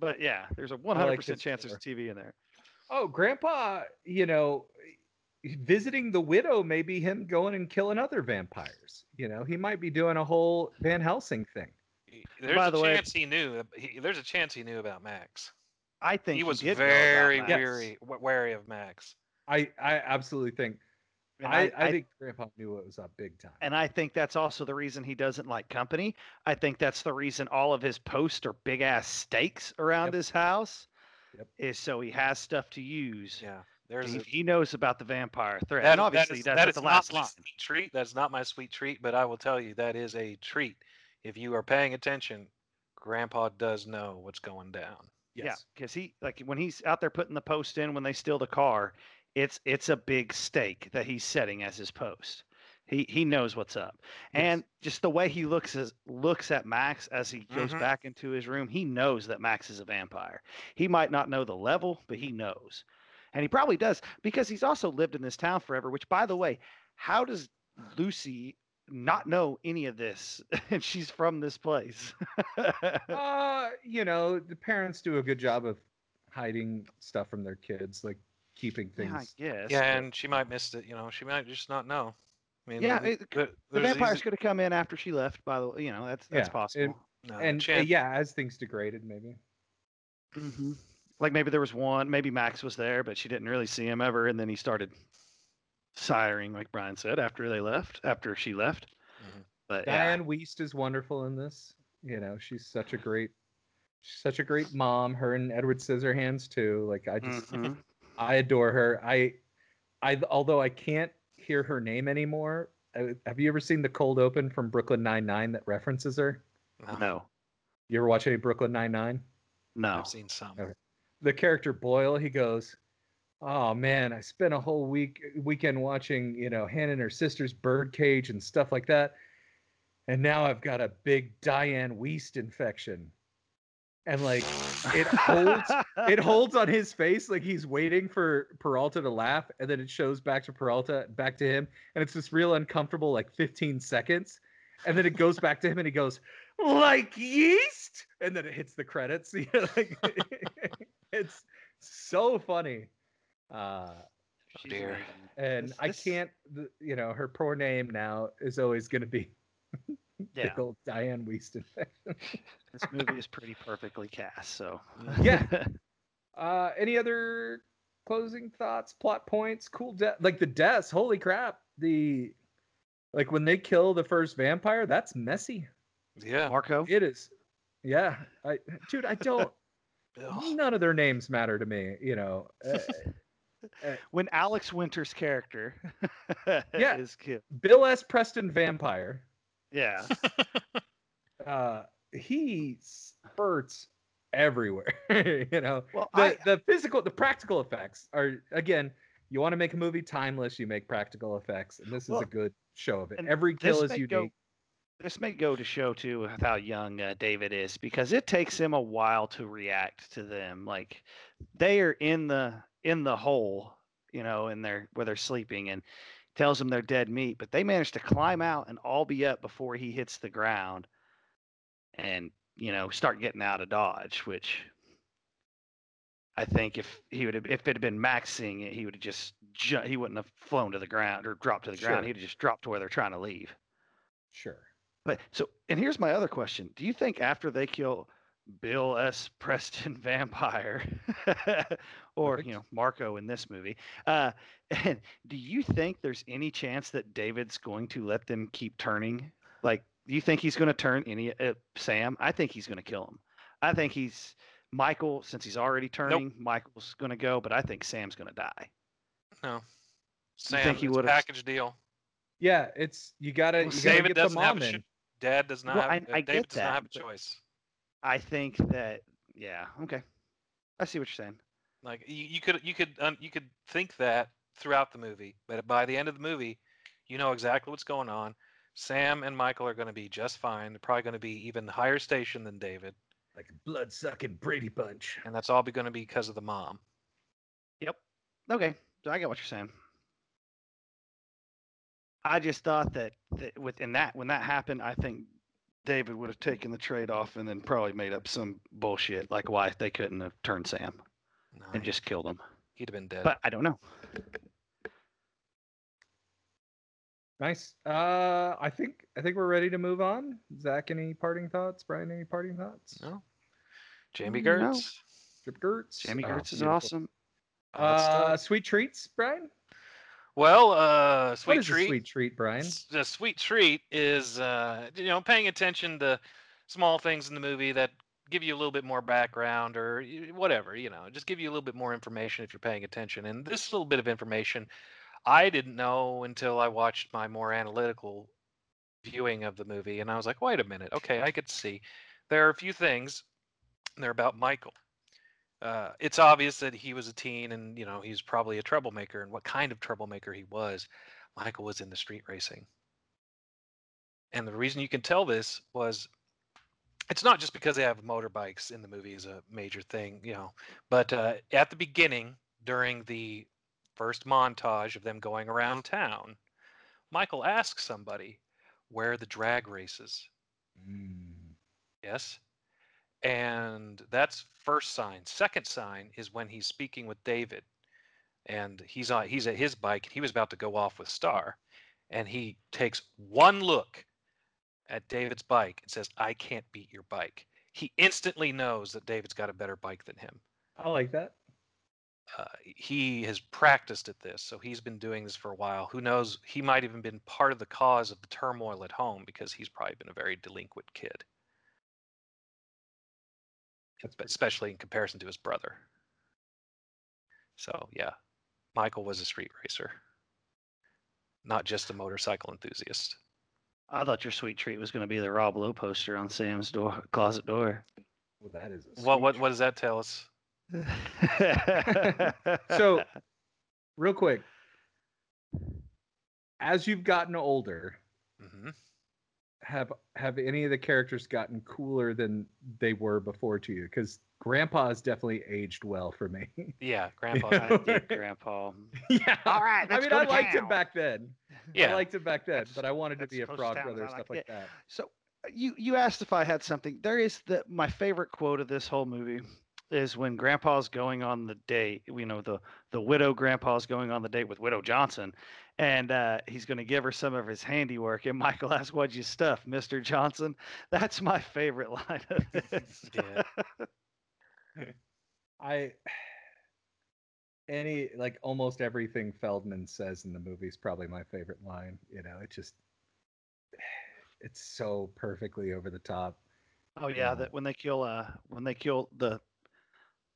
but yeah, there's a 100% like chance there's a TV in there. Oh, Grandpa, you know, visiting the widow may be him going and killing other vampires. You know, he might be doing a whole Van Helsing thing. There's By a the chance way, he knew. He, there's a chance he knew about Max. I think he was he very wary wary of Max. I I absolutely think. I, I, I, think Grandpa knew it was up big time. And I think that's also the reason he doesn't like company. I think that's the reason all of his posts are big ass stakes around yep. his house. Yep. Is so he has stuff to use. Yeah. There's he, a, he knows about the vampire threat. That, and obviously that is, that is the last line. treat. That's not my sweet treat, but I will tell you that is a treat. If you are paying attention, Grandpa does know what's going down. Yes. Yeah, because he like when he's out there putting the post in when they steal the car, it's it's a big stake that he's setting as his post. He he knows what's up, yes. and just the way he looks as looks at Max as he goes mm-hmm. back into his room, he knows that Max is a vampire. He might not know the level, but he knows, and he probably does because he's also lived in this town forever. Which, by the way, how does Lucy not know any of this and she's from this place uh you know the parents do a good job of hiding stuff from their kids like keeping things yeah, I guess, yeah and she might miss it you know she might just not know I mean, yeah, it, the, the vampires easy... could have come in after she left. By the way, you know that's that's yeah, possible. no, and uh, yeah, as things degraded, maybe. Mm-hmm. Like maybe there was one, maybe Max was there, but she didn't really see him ever, and then he started siring, like Brian said, after they left, after she left. Mm-hmm. But Diane yeah. Wiest is wonderful in this. You know, she's such a great, she's such a great mom. Her and Edward Scissorhands too. Like I just, mm-hmm. I adore her. I, I although I can't hear her name anymore. Uh, have you ever seen the cold open from Brooklyn Nine Nine that references her? No. You ever watch any Brooklyn Nine Nine? No. I've seen some. Okay. The character Boyle, he goes, "Oh man, I spent a whole week weekend watching, you know, Hannah and her sister's Birdcage and stuff like that, and now I've got a big Diane Wiest infection." and like it holds it holds on his face like he's waiting for Peralta to laugh and then it shows back to Peralta back to him and it's this real uncomfortable like 15 seconds and then it goes back to him and he goes like yeast and then it hits the credits you like, it's so funny uh oh dear and this, I can't you know her poor name now is always going to be yeah. Old Diane Wiest this movie is pretty perfectly cast. So yeah. Uh, any other closing thoughts, plot points? Cool death, like the deaths. Holy crap! The like when they kill the first vampire, that's messy. Yeah, Marco. It is. Yeah, I dude, I don't. none of their names matter to me. You know. Uh, uh, when Alex Winter's character yeah, is killed. Bill S. Preston vampire. Yeah. uh, he spurts everywhere. you know, well, the I, the physical, the practical effects are again. You want to make a movie timeless, you make practical effects, and this well, is a good show of it. Every kill is unique. Go, this may go to show too how young uh, David is because it takes him a while to react to them. Like they are in the in the hole, you know, in their where they're sleeping, and tells them they're dead meat, but they manage to climb out and all be up before he hits the ground and, you know, start getting out of Dodge, which I think if he would have, if it had been maxing it, he would have just, he wouldn't have flown to the ground or dropped to the ground. He'd have just dropped to where they're trying to leave. Sure. But so, and here's my other question. Do you think after they kill Bill S. Preston Vampire, or you know Marco in this movie. Uh, and do you think there's any chance that David's going to let them keep turning? Like, do you think he's going to turn any uh, Sam? I think he's going to kill him. I think he's Michael since he's already turning. Nope. Michael's going to go, but I think Sam's going to die. No, Sam. think he would package deal. Yeah, it's you gotta. Well, you David gotta doesn't have a sh- Dad does not well, have. I, I David does that, not have a choice. I think that yeah, okay. I see what you're saying. Like you, you could you could um, you could think that throughout the movie, but by the end of the movie, you know exactly what's going on. Sam and Michael are going to be just fine. They're probably going to be even higher station than David. Like a blood sucking Brady Bunch. And that's all going to be because of the mom. Yep. Okay. So I get what you're saying. I just thought that, that within that when that happened, I think David would have taken the trade off and then probably made up some bullshit like why they couldn't have turned Sam no, and just killed him. He'd have been dead. But I don't know. Nice. Uh, I think I think we're ready to move on. Zach, any parting thoughts? Brian, any parting thoughts? No. Jami Gertz. No. Strip Gertz. Jami oh, Gertz is awesome. Uh, sweet treats, Brian. Well, uh, sweet treat. sweet treat, Brian? The sweet treat is uh, you know paying attention to small things in the movie that give you a little bit more background or whatever. You know, just give you a little bit more information if you're paying attention. And this little bit of information, I didn't know until I watched my more analytical viewing of the movie, and I was like, wait a minute, okay, I could see. There are a few things. They're about Michael uh, it's obvious that he was a teen and you know he's probably a troublemaker and what kind of troublemaker he was michael was in the street racing And the reason you can tell this was it's not just because they have motorbikes in the movie is a major thing, you know, but uh, at the beginning, during the first montage of them going around town, Michael asks somebody where the drag races. Mm. Yes. And that's first sign. Second sign is when he's speaking with David and he's on he's at his bike and he was about to go off with Star and he takes one look at David's bike and says, I can't beat your bike. He instantly knows that David's got a better bike than him. I like that. Uh, he has practiced at this, so he's been doing this for a while. Who knows? He might even been part of the cause of the turmoil at home because he's probably been a very delinquent kid, especially in comparison to his brother. So yeah, Michael was a street racer, not just a motorcycle enthusiast. I thought your sweet treat was going to be the Rob Lowe poster on Sam's door closet door. Well, that is. what what what does that tell us? so, real quick, as you've gotten older, mm-hmm. Have have any of the characters gotten cooler than they were before to you? Because Grandpa has definitely aged well for me. Yeah, Grandpa. I did Grandpa. yeah. All right. I mean, I liked town. him back then. Yeah. I liked him back then, but I wanted to be a Frog Brother, stuff like that. So you you asked if I had something. There is the my favorite quote of this whole movie is when Grandpa's going on the date. You know the the widow Grandpa's going on the date with Widow Johnson, and uh, he's going to give her some of his handiwork. And Michael asks, "What'd you stuff, Mister Johnson?" That's my favorite line of this. I any like almost everything Feldman says in the movie is probably my favorite line. You know, it just it's so perfectly over the top. Oh yeah, um, that when they kill uh when they kill the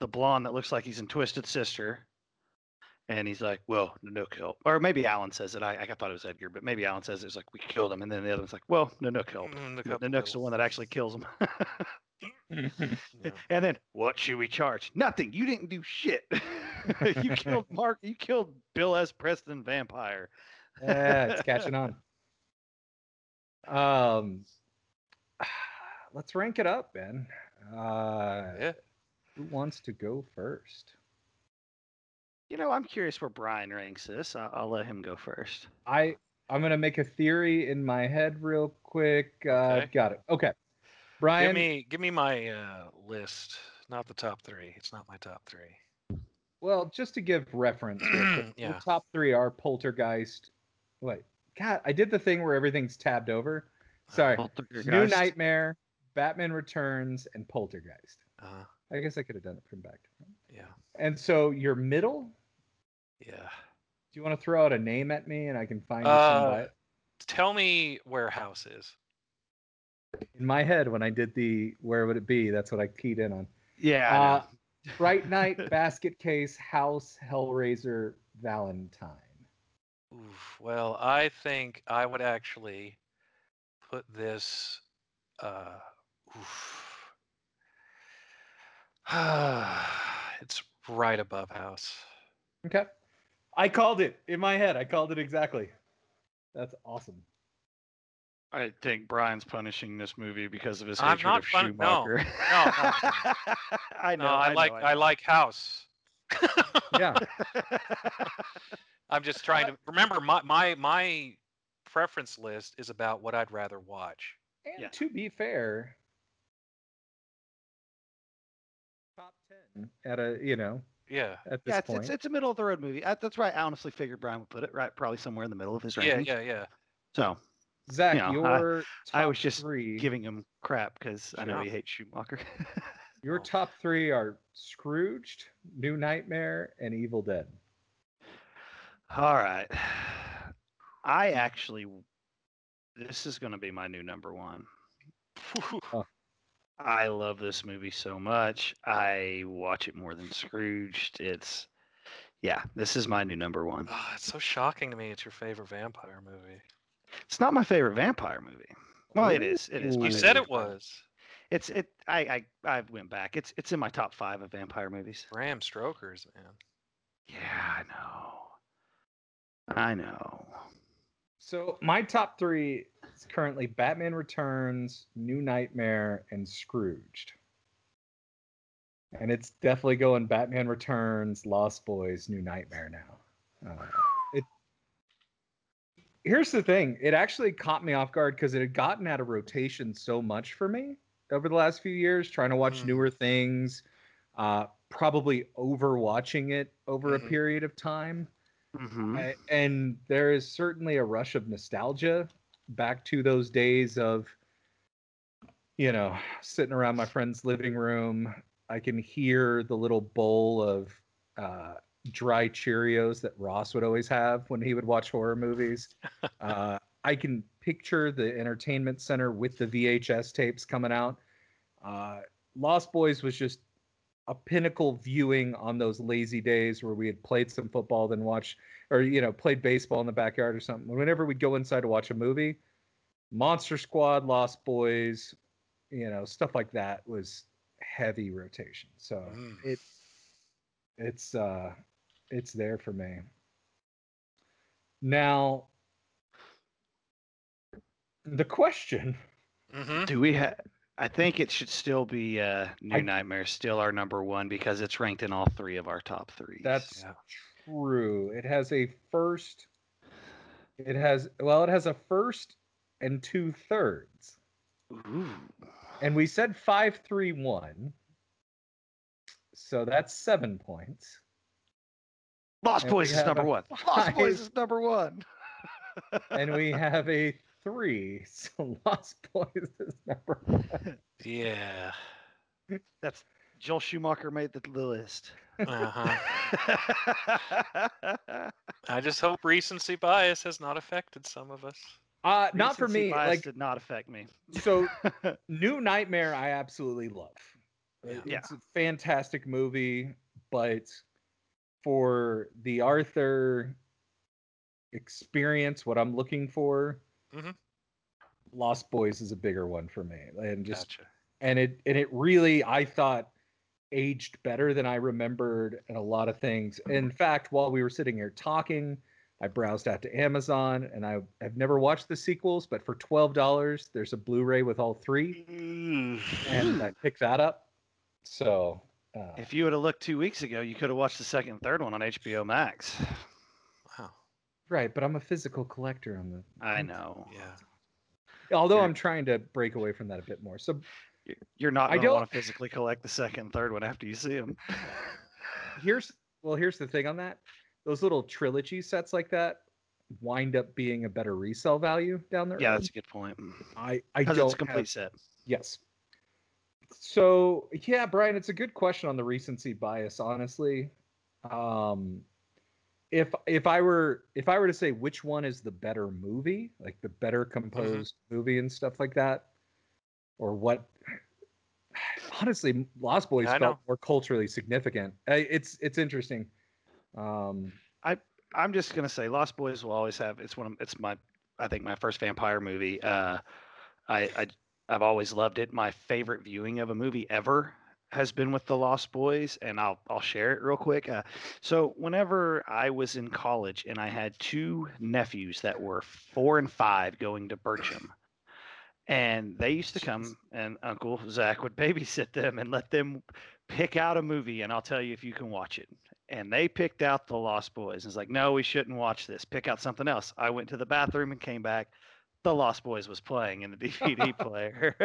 the blonde that looks like he's in Twisted Sister, and he's like, "Well, no kill," or maybe Alan says it. I, I thought it was Edgar, but maybe Alan says it's like we killed him, and then the other one's like, "Well, no, no kill." Mm, the Nook's the one that actually kills him. And then what should we charge? Nothing. You didn't do shit. you killed Mark. You killed Bill S. Preston vampire. yeah, it's catching on. Um, let's rank it up, Ben. Uh, yeah. Who wants to go first? You know, I'm curious where Brian ranks this. I'll, I'll let him go first. I I'm gonna make a theory in my head real quick. Uh, okay. Got it. Okay. Brian, give me give me my uh, list, not the top three. It's not my top three. Well, just to give reference, yeah. the top three are Poltergeist. Wait, God, I did the thing where everything's tabbed over. Sorry, New Nightmare, Batman Returns, and Poltergeist. Uh, I guess I could have done it from back to front. Yeah. And so your middle. Yeah. Do you want to throw out a name at me and I can find uh, it? Tell me where House is in my head when I did the where would it be? That's what I keyed in on. Yeah. Uh, Fright Night, Basket Case, House, Hellraiser, Valentine. Oof, well, I think I would actually put this. Uh, it's right above House. Okay. I called it in my head. I called it exactly. That's awesome. I think Brian's punishing this movie because of his I'm hatred of fun- Schumacher. No, no, no, I know. No, I, I like know, I, I, like House. yeah. I'm just trying to remember my my my preference list is about what I'd rather watch. And yeah. to be fair, at a you know yeah at this yeah, it's, point. It's, it's a middle of the road movie. That's right. I honestly figured Brian would put it right, probably somewhere in the middle of his range. Yeah, yeah, yeah. So Zach, you know, your I, I, was just three, giving him crap because I know he hates Schumacher. your oh. top three are Scrooged, New Nightmare, and Evil Dead. All right. I actually, this is going to be my new number one. oh. I love this movie so much. I watch it more than Scrooged. It's, yeah, this is my new number one. Oh, it's so shocking to me. It's your favorite vampire movie. It's not my favorite vampire movie. Well, it is. It is. You said it was. It's it. I I I went back. It's it's in my top five of vampire movies. Bram Stoker's man. Yeah, I know. I know. So my top three It's currently Batman Returns, New Nightmare, and Scrooged. And it's definitely going Batman Returns, Lost Boys, New Nightmare now. Uh, it. Here's the thing. It actually caught me off guard because it had gotten out of rotation so much for me over the last few years, trying to watch mm. newer things, uh, probably overwatching it over mm-hmm. a period of time. Mm-hmm. I, and there is certainly a rush of nostalgia back to those days of, you know, sitting around my friend's living room. I can hear the little bowl of uh, dry Cheerios that Ross would always have when he would watch horror movies. Uh, I can picture the entertainment center with the VHS tapes coming out. Uh, Lost Boys was just a pinnacle viewing on those lazy days where we had played some football, then watch, or you know, played baseball in the backyard or something. Whenever we'd go inside to watch a movie, Monster Squad, Lost Boys, you know, stuff like that was heavy rotation. So mm. it it's uh it's there for me. Now the question mm-hmm. do we have I think it should still be uh, New I, Nightmare, still our number one because it's ranked in all three of our top three. That's yeah. true. It has a first. It has well, it has a first and two thirds. Ooh. And we said five, three, one. So that's seven points. Lost and Boys is number one. Lost Boys is number one. and we have a three. So Lost Boys is number one. Yeah. That's Joel Schumacher made the list. Uh-huh. I just hope recency bias has not affected some of us. Uh, not for me. Like did not affect me. So, New Nightmare, I absolutely love. Yeah. It's a fantastic movie, but for the Arthur experience, what I'm looking for, Mm-hmm. Lost Boys is a bigger one for me, and just gotcha. and it and it really I thought aged better than I remembered and a lot of things. In fact, while we were sitting here talking, I browsed out to Amazon and I have never watched the sequels, but for twelve dollars, there's a Blu-ray with all three, and I picked that up. So, uh, if you would have looked two weeks ago, you could have watched the second and third one on HBO Max. Right, but I'm a physical collector on the. I know. Yeah. Although you're, I'm trying to break away from that a bit more. So you're not going to want to physically collect the second and third one after you see them. here's well, here's the thing on that. Those little trilogy sets like that wind up being a better resale value down there. Yeah, that's a good point. I I don't it's a complete have, set. Yes. So yeah, Brian, it's a good question on the recency bias. Honestly, um, if if I were if I were to say which one is the better movie, like the better mm-hmm. composed mm-hmm. movie and stuff like that, or what? Honestly, Lost Boys yeah, felt more culturally significant. It's it's interesting. Um, I I'm just gonna say Lost Boys will always have it's one of it's my I think my first vampire movie. Uh, I I I've always loved it. My favorite viewing of a movie ever has been with the Lost Boys, and I'll I'll share it real quick. Uh, so whenever I was in college, and I had two nephews that were four and five going to Bircham, and they used to come, and Uncle Zach would babysit them and let them pick out a movie, and I'll tell you if you can watch it. And they picked out the Lost Boys. And it's like, no, we shouldn't watch this. Pick out something else. I went to the bathroom and came back. The Lost Boys was playing in the DVD player,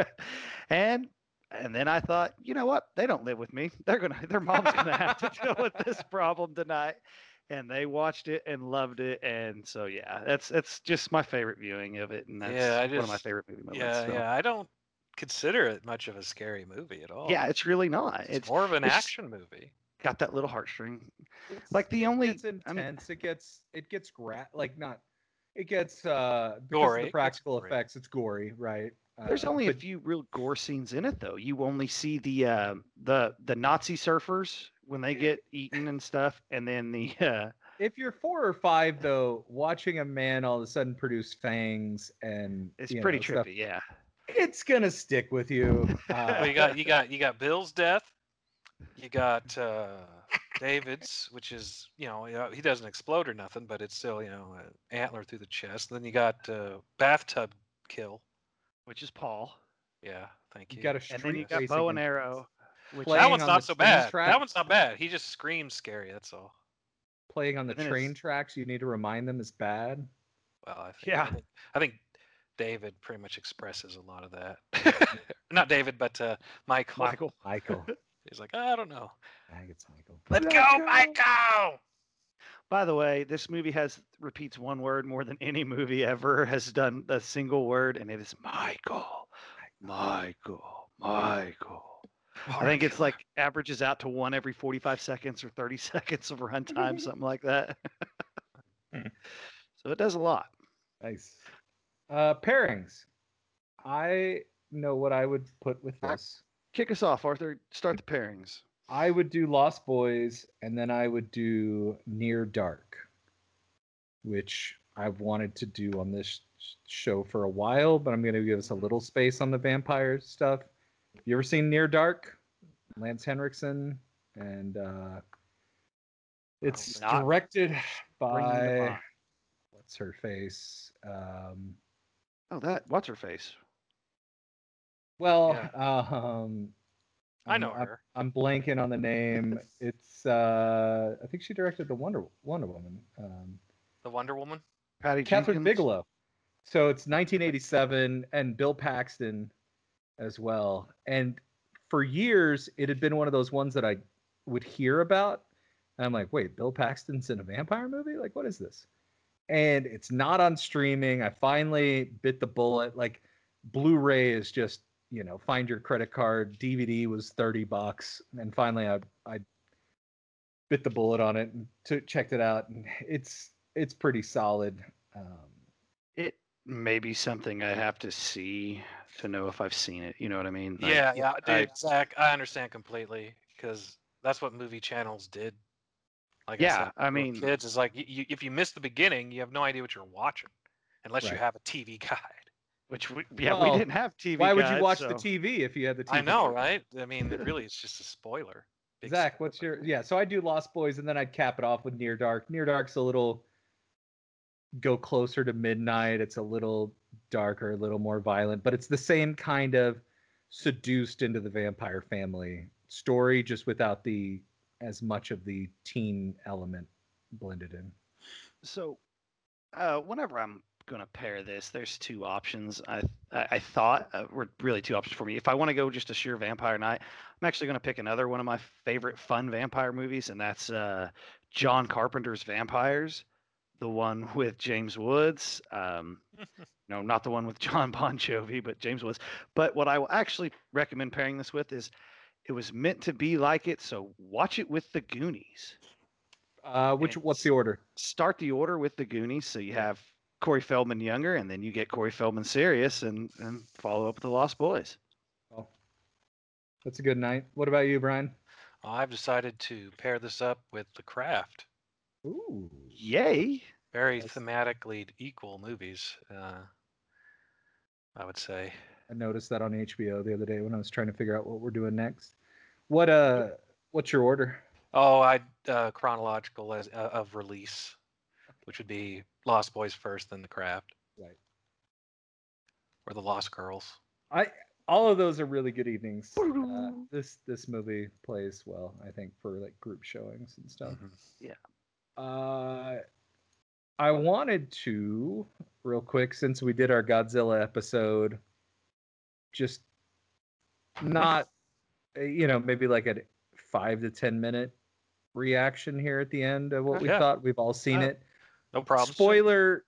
and and then I thought, you know what? They don't live with me. They're gonna, their mom's gonna have to deal with this problem tonight. And they watched it and loved it, and so yeah, that's that's just my favorite viewing of it, and that's yeah, just, one of my favorite movie moments. Yeah, so. yeah, I don't consider it much of a scary movie at all. Yeah, it's really not. It's, it's more of an action movie. Got that little heartstring. It's, like the only it's intense. I mean, it gets it gets gra- like not it gets uh because gory. of the practical effects. It's gory, right? There's only but, a few real gore scenes in it, though. You only see the uh, the the Nazi surfers when they get eaten and stuff, and then the. Uh, if you're four or five, though, watching a man all of a sudden produce fangs and it's pretty know, trippy, stuff, yeah. It's gonna stick with you. Uh, well, you got you got you got Bill's death. You got uh, David's, which is you know he doesn't explode or nothing, but it's still you know antler through the chest. then you got uh, bathtub kill, which is Paul. Yeah, thank you. You got a and then you got bow and arrow. Which that one's not so bad. Track. That one's not bad. He just screams scary. That's all. Playing on the train tracks, you need to remind them is bad. Well, I think, yeah, I think, I think David pretty much expresses a lot of that. not David, but uh, Michael. Michael. Michael. He's like, I don't know. I think it's Michael. Let go, Michael. By the way, this movie has repeats one word more than any movie ever has done a single word, and it is Michael. Michael. Michael. I think it's like averages out to one every 45 seconds or 30 seconds of runtime, something like that. Hmm. so it does a lot. Nice. Uh, pairings. I know what I would put with this. Kick us off, Arthur. Start the pairings. I would do Lost Boys, and then I would do Near Dark, which I've wanted to do on this show for a while, but I'm going to give us a little space on the vampire stuff. Have You ever seen Near Dark? Lance Henriksen, and uh, it's directed by what's her face? Um, oh, that what's her face? Well, yeah. um, I know I'm, her. I'm blanking on the name. It's uh, I think she directed the Wonder Wonder Woman. Um, the Wonder Woman. Patty Kathryn Jenkins. Bigelow. So it's 1987, and Bill Paxton as well. And for years, it had been one of those ones that I would hear about. And I'm like, wait, Bill Paxton's in a vampire movie? Like, what is this? And it's not on streaming. I finally bit the bullet. Like, Blu-ray is just, you know, find your credit card. DVD was 30 bucks. And finally, I, I bit the bullet on it and t- checked it out. And it's it's pretty solid. Um, it may be something I have to see to know if I've seen it. You know what I mean? Like, yeah, yeah, dude, I, Zach, I understand completely because that's what movie channels did. Like yeah, I, said, I mean, kids is like you, if you miss the beginning, you have no idea what you're watching unless right. you have a TV guide. Which we, yeah, well, we didn't have TV. Why would guide, you watch so. the TV if you had the TV? I know, right? I mean, really, it's just a spoiler. Zach, spoiler. what's your yeah? So I do Lost Boys, and then I'd cap it off with Near Dark. Near Dark's a little go closer to midnight. It's a little darker, a little more violent, but it's the same kind of seduced into the vampire family story, just without the as much of the teen element blended in. So, uh, whenever I'm going to pair this, there's two options. I I, I thought uh, were really two options for me. If I want to go just a sheer vampire night, I'm actually going to pick another one of my favorite fun vampire movies, and that's uh, John Carpenter's Vampires the one with James Woods. Um, no, not the one with John Bon Jovi, but James Woods. But what I will actually recommend pairing this with is it was meant to be like it, so watch it with the Goonies. Uh, which and what's the order? Start the order with the Goonies, so you have Corey Feldman younger, and then you get Corey Feldman serious, and and follow up with the Lost Boys. Oh, that's a good night. What about you, Brian? I've decided to pair this up with The Craft. Ooh. Yay. Very thematically equal movies, uh, I would say. I noticed that on HBO the other day when I was trying to figure out what we're doing next. What uh what's your order? Oh, I uh, chronological as uh, of release, which would be Lost Boys first, then The Craft. Right. Or The Lost Girls. I all of those are really good evenings. Uh, this this movie plays well, I think, for like group showings and stuff. Mm-hmm. Yeah. Uh, I wanted to real quick since we did our Godzilla episode, just not, eh, you know, maybe like a five to ten minute reaction here at the end of what oh, we yeah. thought. We've all seen uh, it. No problem. Spoiler.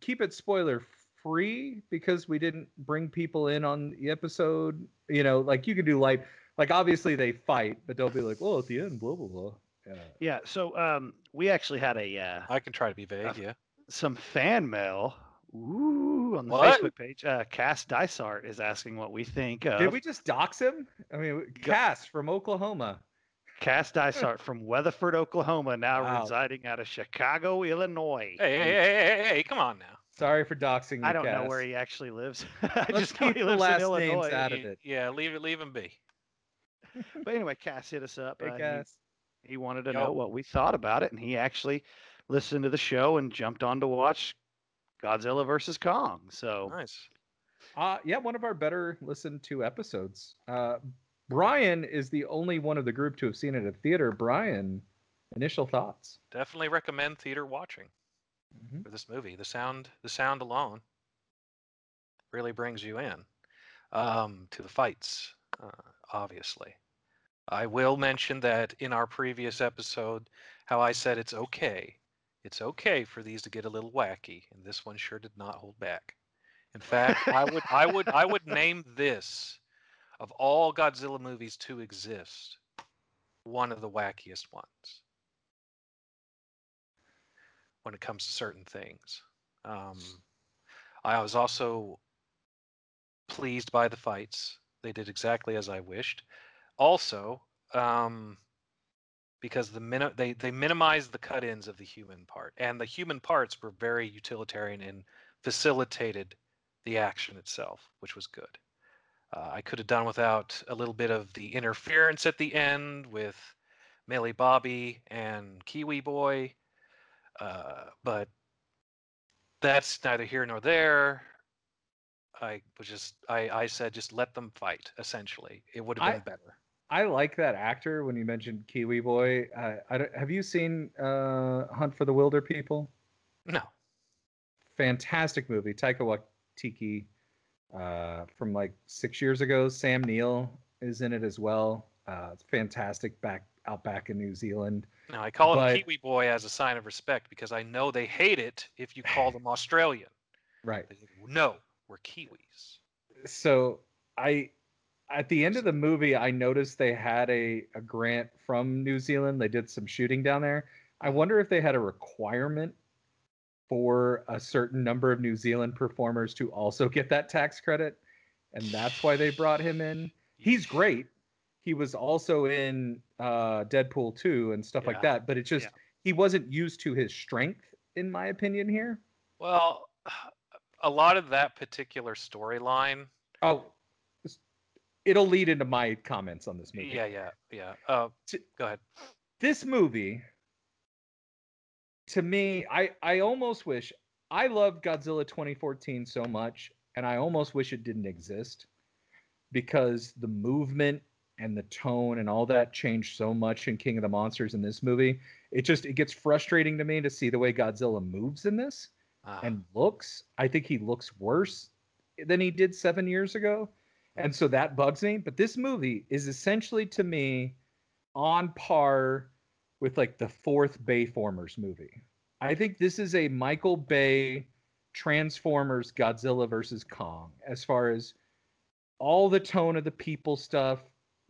Keep it spoiler free because we didn't bring people in on the episode. You know, like you can do like like obviously they fight, but they'll be like, well, at the end, blah blah blah. Yeah. Yeah. So um, we actually had a. Uh, I can try to be vague. Uh, yeah. Some fan mail. Ooh, on the what? Facebook page, uh, Cass Dysart is asking what we think of. Did we just dox him? I mean, Cass from Oklahoma. Cass Dysart from Weatherford, Oklahoma, now wow. residing out of Chicago, Illinois. Hey, hey, hey, hey, hey, come on now. Sorry for doxing you, I don't Cass. know where he actually lives. I Let's just know he lives in Illinois. out of it. Yeah, leave it, leave him be. but anyway, Cass hit us up. Hey, uh, Cass. He wanted to know what we thought about it, and he actually listened to the show and jumped on to watch Godzilla versus Kong. So nice. Uh, yeah, one of our better listened to episodes. Uh, Brian is the only one of the group to have seen it at theater. Brian, initial thoughts? Definitely recommend theater watching mm-hmm. for this movie. The sound, the sound alone, really brings you in um, to the fights. Uh, obviously, I will mention that in our previous episode, how I said it's okay, it's okay for these to get a little wacky, and this one sure did not hold back. In fact, I would, I would, I would name this of all Godzilla movies to exist, one of the wackiest ones when it comes to certain things. Um, I was also pleased by the fights. They did exactly as I wished. Also, um, because the min- they they minimized the cut-ins of the human part, and the human parts were very utilitarian and facilitated the action itself, which was good. Uh, I could have done without a little bit of the interference at the end with Millie Bobby and Kiwi Boy, uh, but that's neither here nor there. I was just I, I said just let them fight. Essentially, it would have been I, better. I like that actor when you mentioned Kiwi Boy. Uh, I have you seen uh, Hunt for the Wilderpeople? No. Fantastic movie. Taika Waititi uh, from like six years ago. Sam Neill is in it as well. Uh, it's fantastic back out back in New Zealand. Now I call but, him Kiwi Boy as a sign of respect because I know they hate it if you call them Australian. Right. no, we're Kiwis. So I at the end of the movie, I noticed they had a, a grant from New Zealand. They did some shooting down there. I wonder if they had a requirement for a certain number of New Zealand performers to also get that tax credit. And that's why they brought him in. He's great. He was also in uh, Deadpool 2 and stuff yeah. like that, but it's just yeah. he wasn't used to his strength, in my opinion, here. Well, a lot of that particular storyline. Oh, it'll lead into my comments on this movie. Yeah, yeah, yeah. Uh, go ahead. This movie to me, I I almost wish I loved Godzilla 2014 so much, and I almost wish it didn't exist because the movement and the tone and all that changed so much in King of the Monsters in this movie. It just it gets frustrating to me to see the way Godzilla moves in this ah. and looks. I think he looks worse than he did 7 years ago. And so that bugs me, but this movie is essentially to me on par with like the fourth Bayformers movie. I think this is a Michael Bay Transformers Godzilla versus Kong as far as all the tone of the people stuff.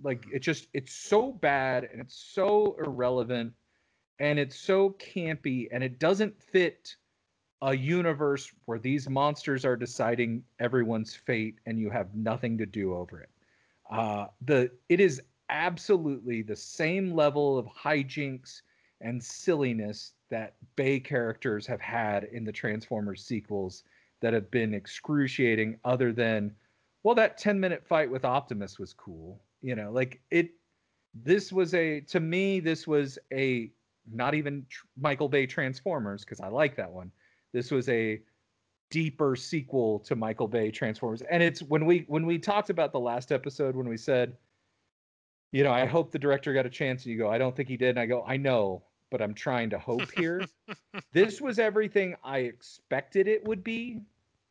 Like it just it's so bad and it's so irrelevant and it's so campy and it doesn't fit a universe where these monsters are deciding everyone's fate and you have nothing to do over it. Uh, the it is absolutely the same level of hijinks and silliness that Bay characters have had in the Transformers sequels that have been excruciating, other than, well, that 10 minute fight with Optimus was cool. You know, like it, this was a, to me, this was a, not even tr- Michael Bay Transformers, because I like that one. This was a deeper sequel to Michael Bay Transformers. And it's when we, when we talked about the last episode, when we said, you know, I hope the director got a chance. And you go, I don't think he did. And I go, I know, but I'm trying to hope here. this was everything I expected it would be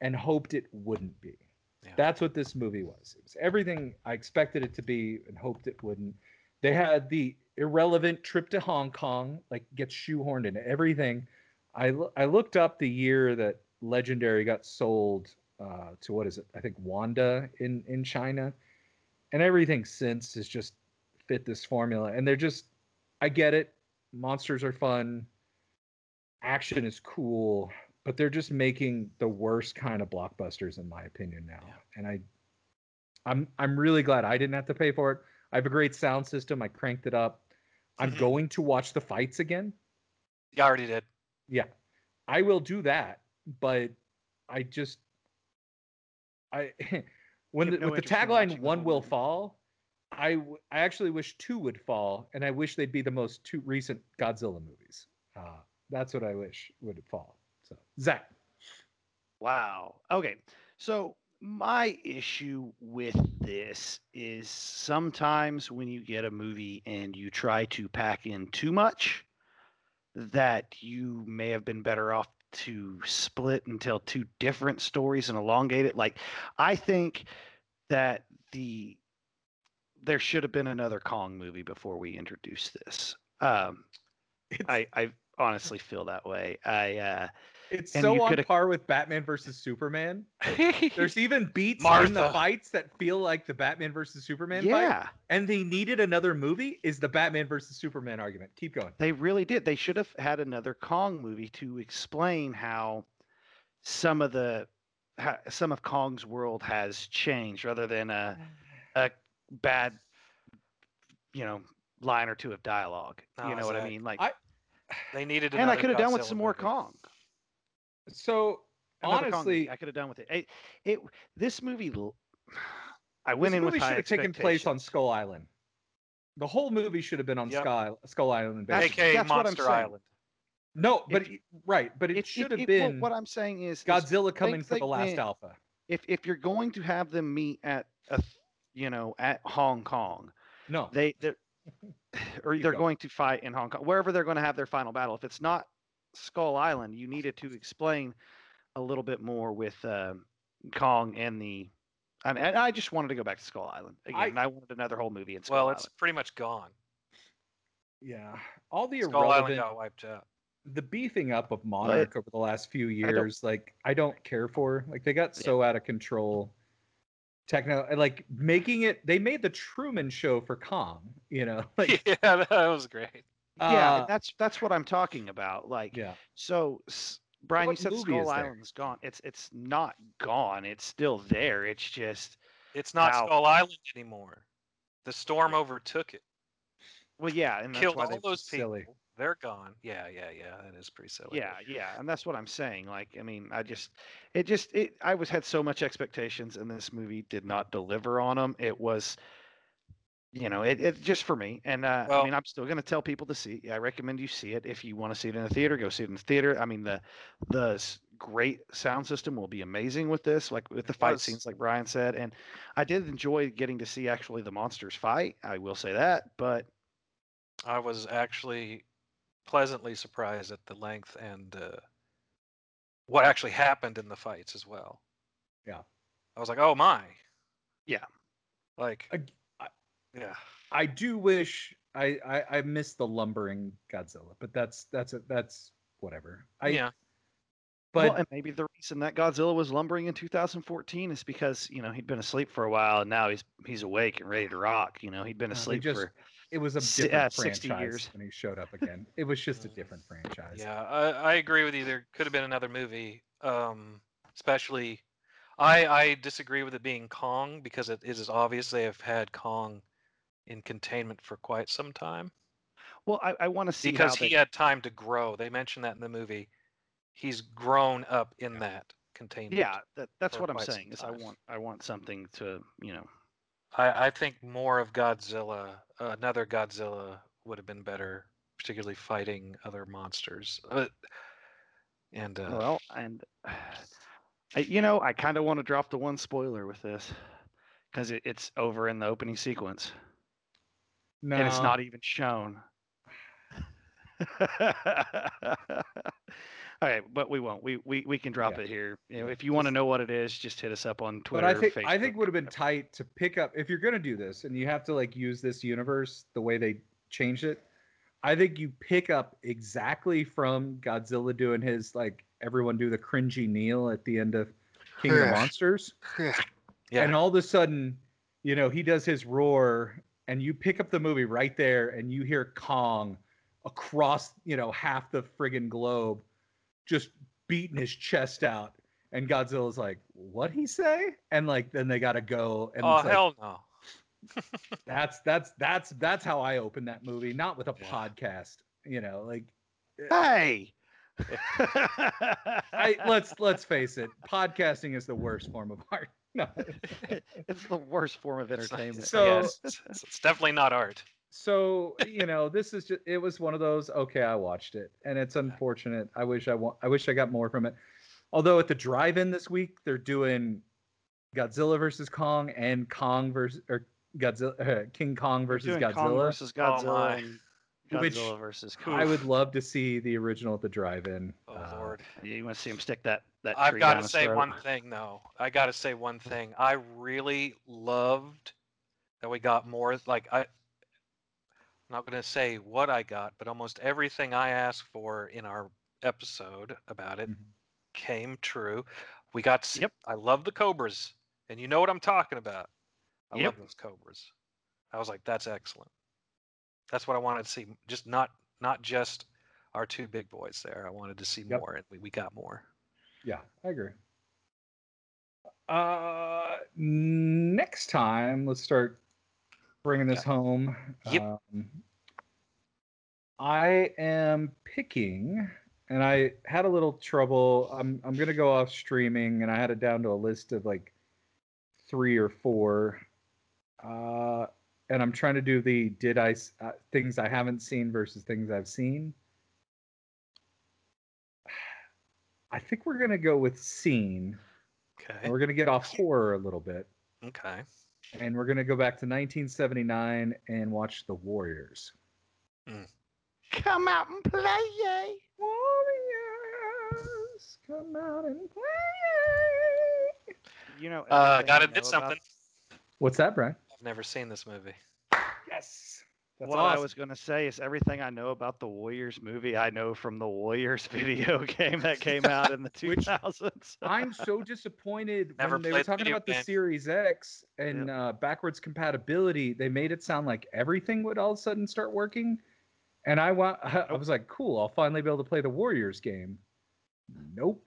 and hoped it wouldn't be. Yeah. That's what this movie was. It was everything I expected it to be and hoped it wouldn't. They had the irrelevant trip to Hong Kong, like gets shoehorned into everything. I, I looked up the year that Legendary got sold uh, to what is it? I think Wanda in in China, and everything since is just fit this formula. And they're just, I get it. Monsters are fun. Action is cool, but they're just making the worst kind of blockbusters, in my opinion, now. Yeah. And I, I'm, I'm really glad I didn't have to pay for it. I have a great sound system. I cranked it up. I'm mm-hmm. going to watch the fights again. You already did. Yeah, I will do that. But I just, I, when the, with the tagline "One will fall," I, I actually wish two would fall, and I wish they'd be the most two recent Godzilla movies. Uh, that's what I wish would fall. So, Zach. Wow. Okay. So my issue with this is sometimes when you get a movie and you try to pack in too much, that you may have been better off to split and tell two different stories and elongate it. Like, I think that the there should have been another Kong movie before we introduced this. Um, I, I honestly feel that way. I uh, it's so on par with Batman versus Superman. There's even beats Martha. in the fights that feel like the Batman versus Superman yeah. fight. And they needed another movie is the Batman versus Superman argument. Keep going. They really did. They should have had another Kong movie to explain how some of the how some of Kong's world has changed rather than a a bad you know line or two of dialogue. No, you know what I mean? Like I, they needed and I could have done with some more Kong. So honestly, I could have done with it. it. It this movie, I went in with high should have taken place on Skull Island. The whole movie should have been on yep. Skull, Skull Island, basically. AKA Monster Island. No, but if, right, but it, it should have been. What I'm saying is Godzilla is coming for the last alpha. If if you're going to have them meet at a, you know, at Hong Kong, no, they they or they're going to fight in Hong Kong, wherever they're going to have their final battle. If it's not Skull Island, you needed to explain a little bit more with uh, Kong and the. I mean, I just wanted to go back to Skull Island again. I, and I wanted another whole movie in Skull Well, Island. it's pretty much gone. Yeah, all the Skull. Island got wiped out. The beefing up of Monarch but over the last few years, I like I don't care for. Like they got so yeah. out of control techno like making it they made the truman show for kong you know like yeah that was great. Yeah uh, that's that's what i'm talking about like yeah. so brian what you said skull island's gone it's it's not gone it's still there it's just it's not how... skull island anymore. The storm overtook it. Well yeah and killed all those people. silly they're gone. Yeah, yeah, yeah. That is pretty silly. Yeah, yeah, and that's what I'm saying. Like, I mean, I just, it just, it. I was had so much expectations, and this movie did not deliver on them. It was, you know, it, it just for me. And uh, well, I mean, I'm still going to tell people to see. I recommend you see it if you want to see it in the theater. Go see it in the theater. I mean, the the great sound system will be amazing with this, like with the fight was. scenes, like Brian said. And I did enjoy getting to see actually the monsters fight. I will say that, but. I was actually pleasantly surprised at the length and uh, what actually happened in the fights as well. Yeah. I was like, oh my. Yeah. Like, I, I, yeah. I do wish I, I I miss the lumbering Godzilla, but that's that's a, that's whatever. I, yeah. But well, and maybe the reason that Godzilla was lumbering in 2014 is because you know he'd been asleep for a while and now he's he's awake and ready to rock. You know he'd been asleep just, for it was a different franchise years. when he showed up again. It was just a different franchise. Yeah, I, I agree with you. There could have been another movie, um, especially. I I disagree with it being Kong because it, it is obvious they have had Kong in containment for quite some time. Well, I, I want to see because he they... had time to grow. They mentioned that in the movie. He's grown up in that containment. Yeah, that, that's what I'm saying. Is I want I want something to you know I, I think more of Godzilla, uh, another Godzilla, would have been better, particularly fighting other monsters. Uh, and uh, well, and you know, I kind of want to drop the one spoiler with this because it, it's over in the opening sequence, no. and it's not even shown. Okay, but we won't. We we, we can drop yeah. it here. You know, if you want to know what it is, just hit us up on Twitter. But I think Facebook. I think would have been tight to pick up if you're gonna do this and you have to like use this universe the way they changed it. I think you pick up exactly from Godzilla doing his like everyone do the cringy kneel at the end of King of Monsters. Yeah. And all of a sudden, you know, he does his roar and you pick up the movie right there and you hear Kong across, you know, half the friggin' globe just beating his chest out. And Godzilla's like, "What he say?" And like, then they gotta go. And oh like, hell no! that's that's that's that's how I open that movie, not with a yeah. podcast. You know, like, eh. hey. I, let's let's face it, podcasting is the worst form of art. No. it's the worst form of entertainment. So yes. it's definitely not art so you know this is just it was one of those okay i watched it and it's unfortunate i wish i want i wish i got more from it although at the drive-in this week they're doing Godzilla versus Kong and Kong versus or Godzilla uh, King Kong versus Godzilla Kong versus Oh, Godzilla my. Godzilla Which versus Kong. I would love to see the original at the drive-in. Oh Uh, lord. Yeah, you want to see him stick that that I've got to say throat. one thing though. I got to say one thing. I really loved that we got more. Like I, I'm not going to say what I got, but almost everything I asked for in our episode about it Mhm. came true. We got. Yep. I love the cobras, and you know what I'm talking about. I Yep. love those cobras. I was like, that's excellent. That's what I wanted to see. Just not not just our two big boys there. I wanted to see Yep. more, and we, we got more. Yeah, I agree. Uh, next time, let's start bringing this home. Yep. Um, I am picking, and I had a little trouble. I'm I'm gonna go off streaming, and I had it down to a list of like three or four. Uh, and I'm trying to do the did I uh, things I haven't seen versus things I've seen. I think we're gonna go with seen. Okay. We're gonna get off horror a little bit, Okay. And we're gonna go back to 1979 and watch The Warriors. Come out and play, yay! Warriors, come out and play. You know. Uh, everything got I to admit something. about- What's that, Brian? I've never seen this movie. Yes. That's what I was gonna say is everything I know about the Warriors movie, I know from the Warriors video game that came out in the Which 2000s. I'm so disappointed Never when they were played the talking video about the. Series X and uh, backwards compatibility. They made it sound like everything would all of a sudden start working, and I want. I was like, cool. I'll finally be able to play the Warriors game. Nope.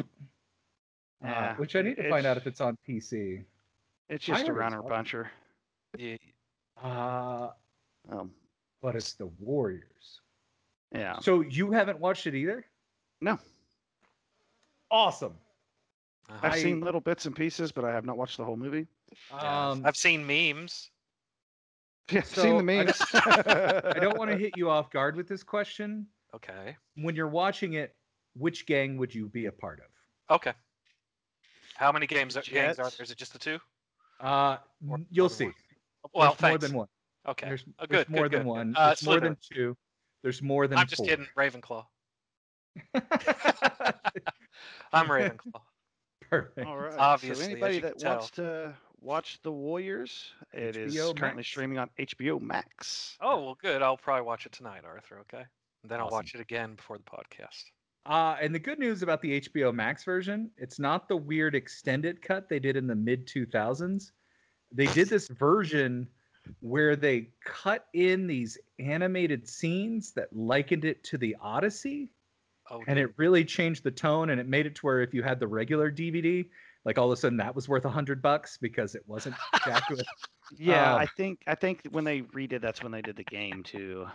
Uh, Yeah, which I need to find out if it's- it's on PC. It's just a runner awesome. puncher. Yeah, Uh, Um, but it's the Warriors. yeah. So you haven't watched it either? No. Awesome. uh-huh. I've I- seen little bits and pieces, but I have not watched the whole movie. Um, I've seen memes. Yeah, I've So, seen the I memes. I don't want to hit you off guard with this question. Okay. When you're watching it, which gang would you be a part of? Okay. How many games are, gangs are there? Is it just the two? Uh, Or you'll see. one? Well, there's more than one. Okay. There's, Oh, there's good. more good, than good, good. one. Uh, there's more than two. There's more than I'm just four. kidding. Ravenclaw. I'm Ravenclaw. Perfect. All right. Obviously, so anybody you can that wants to watch The Warriors, it is HBO currently Max. streaming on HBO Max. Oh well, good. I'll probably watch it tonight, Arthur. Okay. And then I'll watch it again before the podcast. Uh, and the good news about the HBO Max version, it's not the weird extended cut they did in the mid 2000s. They did this version where they cut in these animated scenes that likened it to the Odyssey, Oh, and it really changed the tone. And it made it to where if you had the regular DVD, like all of a sudden that was worth a hundred bucks because it wasn't jacked with. Yeah, Um, I think I think when they redid that's when they did the game too.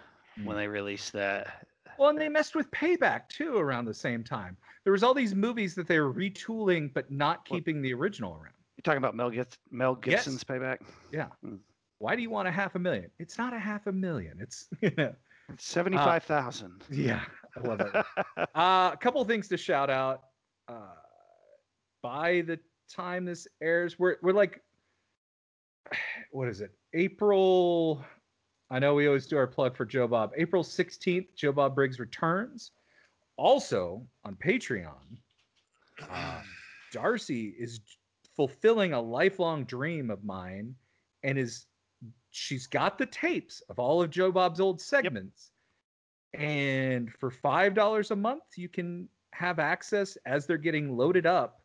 When they released that. Well, and they messed with Payback too around the same time. There was all these movies that they were retooling but not Well- keeping the original around. You're talking about Mel, Gibs- Mel Yes. Gibson's payback. Why do you want a half a million? It's not a half a million. It's you know, Seventy-five thousand. yeah, I love it. uh, a couple things to shout out. Uh, by the time this airs, we're we're like, what is it? April. I know we always do our plug for Joe Bob. April sixteenth, Joe Bob Briggs returns. Also on Patreon, uh, Darcy is fulfilling a lifelong dream of mine, and is she's got the tapes of all of Joe Bob's old segments. And for five dollars a month, you can have access as they're getting loaded up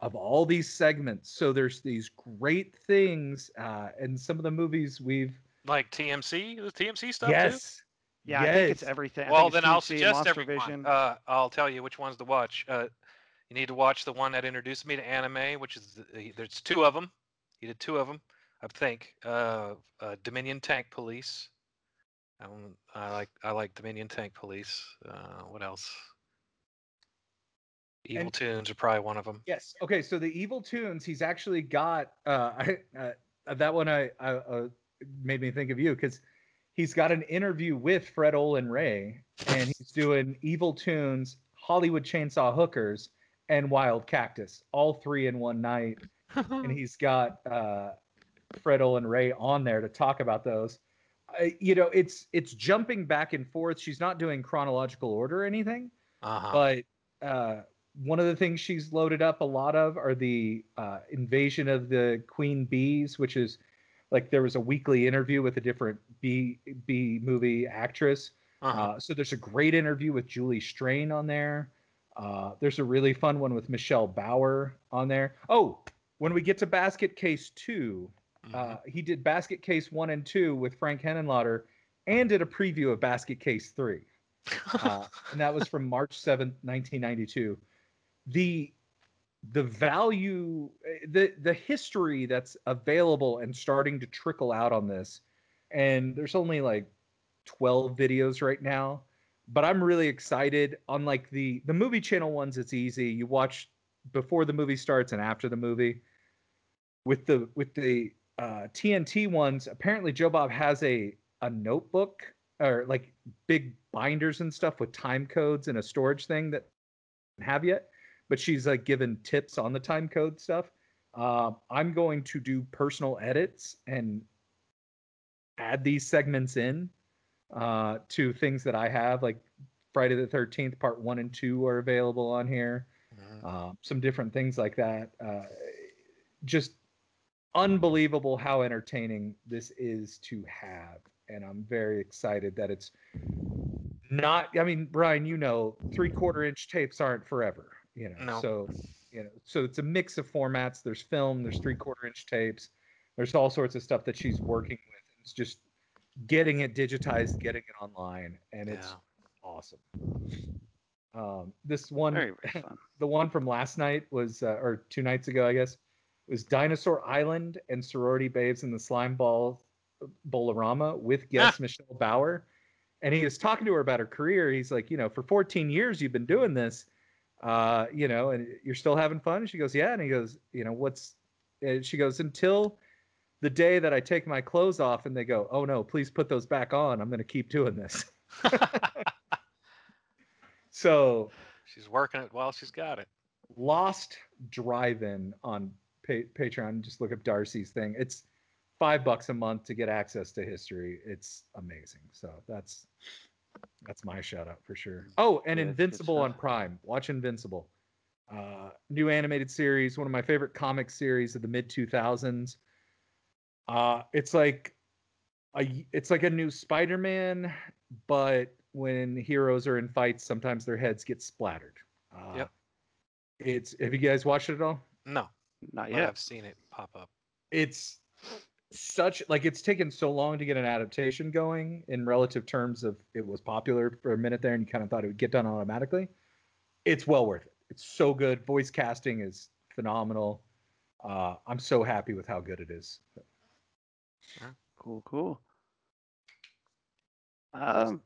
of all these segments. So there's these great things, uh, and some of the movies we've like TMC, the TMC stuff too. yes, Yeah, I think it's everything. Well, think it's then I'll suggest Monster everyone. Uh, I'll tell you which ones to watch. Uh, you need to watch the one that introduced me to anime, which is the, there's two of them. He did two of them, I think. Uh, uh, Dominion Tank Police. Um, I like I like Dominion Tank Police. Uh, what else? Evil And- Toons are probably one of them. yes. Okay, so the Evil Toons, he's actually got uh, I, uh that one. I, I uh, made me think of you because he's got an interview with Fred Olen Ray, and he's doing Evil Toons, Hollywood Chainsaw Hookers, and Wild Cactus, all three in one night. and he's got uh, Fred Olen Ray on there to talk about those. Uh, you know, it's it's jumping back and forth. She's not doing chronological order or anything, uh-huh. but uh, one of the things she's loaded up a lot of are the uh, invasion of the queen bees, which is like there was a weekly interview with a different B B movie actress. Uh-huh. Uh, so there's a great interview with Julie Strain on there. Uh, there's a really fun one with Michelle Bauer on there. Oh, when we get to Basket Case 2, uh, mm-hmm. uh, he did Basket Case 1 and 2 with Frank Henenlotter and did a preview of Basket Case 3. Uh, and that was from March 7th, 1992. The the value the the history that's available and starting to trickle out on this and there's only like 12 videos right now but i'm really excited unlike the the movie channel ones it's easy you watch before the movie starts and after the movie with the with the uh, tnt ones apparently joe bob has a a notebook or like big binders and stuff with time codes and a storage thing that have yet but she's like given tips on the time code stuff. Uh, I'm going to do personal edits and add these segments in uh, to things that I have, like Friday the 13th, part one and two are available on here. Mm-hmm. Uh, some different things like that. Uh, just unbelievable how entertaining this is to have. And I'm very excited that it's not, I mean, Brian, you know, three quarter inch tapes aren't forever you know no. so you know so it's a mix of formats there's film there's three quarter inch tapes there's all sorts of stuff that she's working with it's just getting it digitized getting it online and it's yeah. awesome um, this one the one from last night was uh, or two nights ago i guess was dinosaur island and sorority babes in the slime ball bowl-o-rama with guest ah. michelle bauer and he was talking to her about her career he's like you know for 14 years you've been doing this uh, you know, and you're still having fun? And she goes, yeah. And he goes, you know, what's, and she goes, until the day that I take my clothes off and they go, oh no, please put those back on. I'm going to keep doing this. so she's working it while she's got it. Lost Drive-In on pa- Patreon. Just look up Darcy's thing. It's five bucks a month to get access to history. It's amazing. So that's that's my shout out for sure. Oh, and yeah, Invincible on Prime. Watch Invincible. Uh, new animated series, one of my favorite comic series of the mid 2000s. Uh, it's like a, it's like a new Spider-Man, but when heroes are in fights, sometimes their heads get splattered. Uh, yep. It's have you guys watched it at all? No, not yet. I've seen it pop up. It's such like it's taken so long to get an adaptation going in relative terms of it was popular for a minute there and you kind of thought it would get done automatically. It's well worth it. It's so good. Voice casting is phenomenal. Uh, i'm so happy with how good it is. Cool cool. Um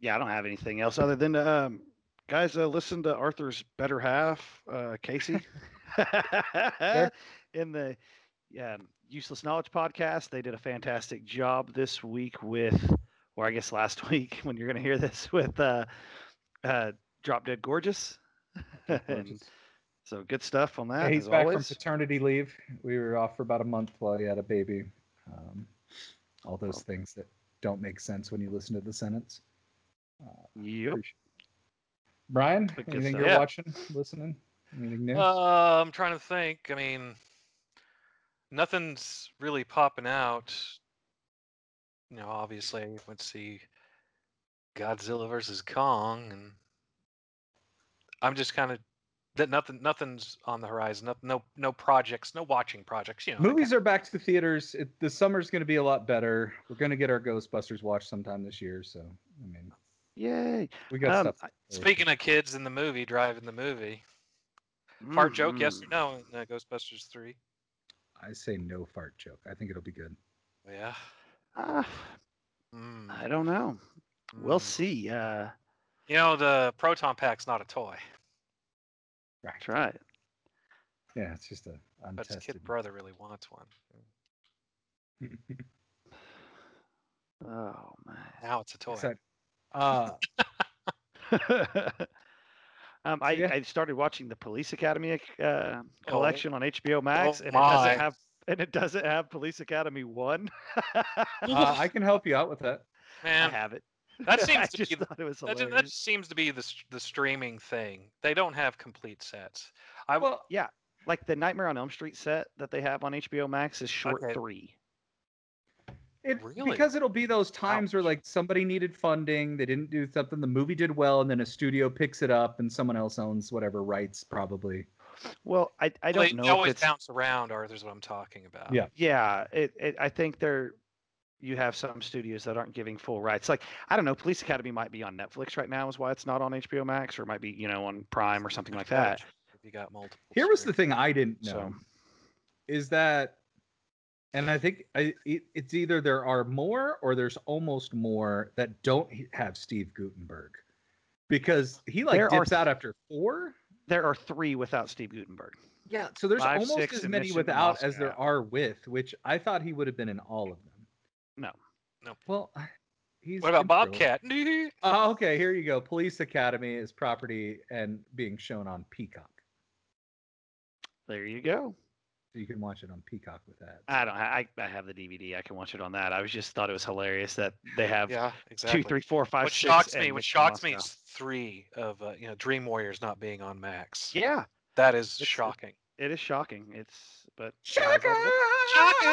yeah i don't have anything else other than um guys uh, listen to arthur's better half uh casey in the yeah Useless Knowledge podcast. They did a fantastic job this week with, or I guess last week when you're going to hear this with uh, uh, Drop Dead Gorgeous. and so good stuff on that. Yeah, he's back always. from paternity leave. We were off for about a month while he had a baby. Um, all those oh. things that don't make sense when you listen to the sentence. Uh, yep. Brian, anything you're yeah. watching, listening? Anything new? Uh, I'm trying to think. I mean, nothing's really popping out. You know, obviously, let's see Godzilla versus Kong, and I'm just kind of that nothing nothing's on the horizon. No, no no projects, no watching projects. You know, movies are back to the theaters. It, the summer's going to be a lot better. We're going to get our Ghostbusters watch sometime this year. So I mean, yay! We got um, stuff. Speaking of kids in the movie, driving the movie. Fart mm-hmm. joke, yes or mm. no? In uh, Ghostbusters three. I say no fart joke. I think it'll be good. Yeah. Uh, mm. I don't know. Mm. We'll see. Uh, you know, the proton pack's not a toy. Right. That's right. Yeah, it's just a untested. But his kid brother really wants one. oh man! Now it's a toy. uh, Um, I, yeah. I started watching the Police Academy uh, oh. collection oh. on HBO Max, oh, and it doesn't have and it doesn't have Police Academy One. uh, I can help you out with that. Man, I have it. That seems to be the, that, that, seems to be the the streaming thing. They don't have complete sets. I well, yeah, like the Nightmare on Elm Street set that they have on HBO Max is short okay. three. It, really? Because it'll be those times Ouch. where like somebody needed funding, they didn't do something, the movie did well, and then a studio picks it up, and someone else owns whatever rights, probably. Well, I, I don't know. They always bounce around. Arthur's what I'm talking about. Yeah, yeah. It, it, I think they're. You have some studios that aren't giving full rights. Like I don't know, Police Academy might be on Netflix right now, is why it's not on HBO Max, or it might be you know on Prime or something like that. If you got multiple. Here was the thing I didn't know, so, is that and I think I, it, it's either there are more or there's almost more that don't have Steve Guttenberg because he like there dips th- out after four. There are three without Steve Guttenberg. Yeah, so there's Five, almost as many without as there are with, which I thought he would have been in all of them. No, no. Well, he's. What about Bobcat? oh, okay. Here you go. Police Academy is property and being shown on Peacock. There you go you can watch it on Peacock with that. I don't. I I have the DVD. I can watch it on that. I was just thought it was hilarious that they have yeah exactly two, three, four, five, what six, shocks me. What shocks me is three of uh, you know Dream Warriors not being on Max. Yeah, that is it's, shocking. It is shocking. It's but shocking. Shocking.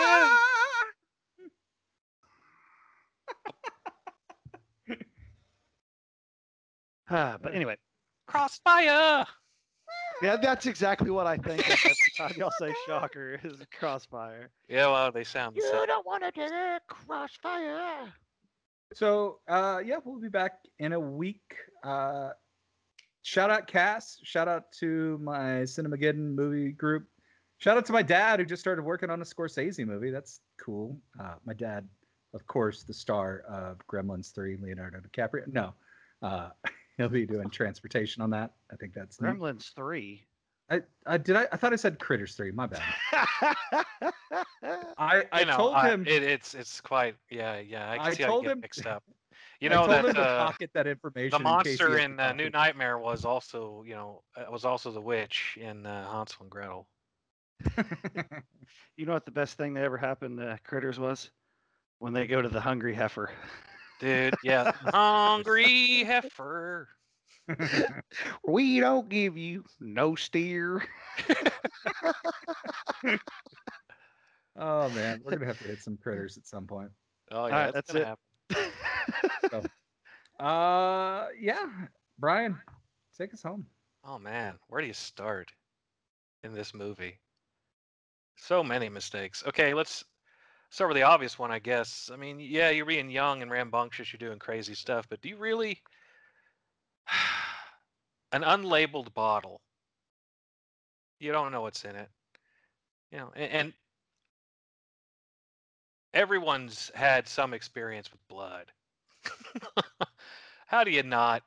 ah, but anyway, Crossfire. Yeah, that's exactly what I think every time y'all say shocker is crossfire. Yeah, well, they sound the you same. Don't want to get it, crossfire. So, uh, yeah, we'll be back in a week. Uh, shout out Cass. Shout out to my Cinemageddon movie group. Shout out to my dad who just started working on a Scorsese movie. That's cool. Uh, my dad, of course, the star of Gremlins 3, Leonardo DiCaprio. No, uh, he'll be doing transportation on that. I think that's Gremlins neat. three. I, I did I, I thought I said Critters three. My bad. I I, know, told I, him it, it's it's quite yeah yeah I can I see told how you him, get mixed up. You know that uh, pocket that information. The monster in, in uh, New Nightmare was also you know uh, was also the witch in uh, Hansel and Gretel. you know what the best thing that ever happened to Critters was when they go to the Hungry Heifer. Dude, yeah, Hungry Heifer. we don't give you no steer. oh man, we're gonna have to hit some critters at some point. Oh yeah, right, that's it. so, uh, yeah, Brian, take us home. Oh man, where do you start in this movie? So many mistakes. Okay, let's start with the obvious one, I guess. I mean, yeah, you're being young and rambunctious, you're doing crazy stuff, but do you really an unlabeled bottle. You don't know what's in it. You know, and, and everyone's had some experience with blood. How do you not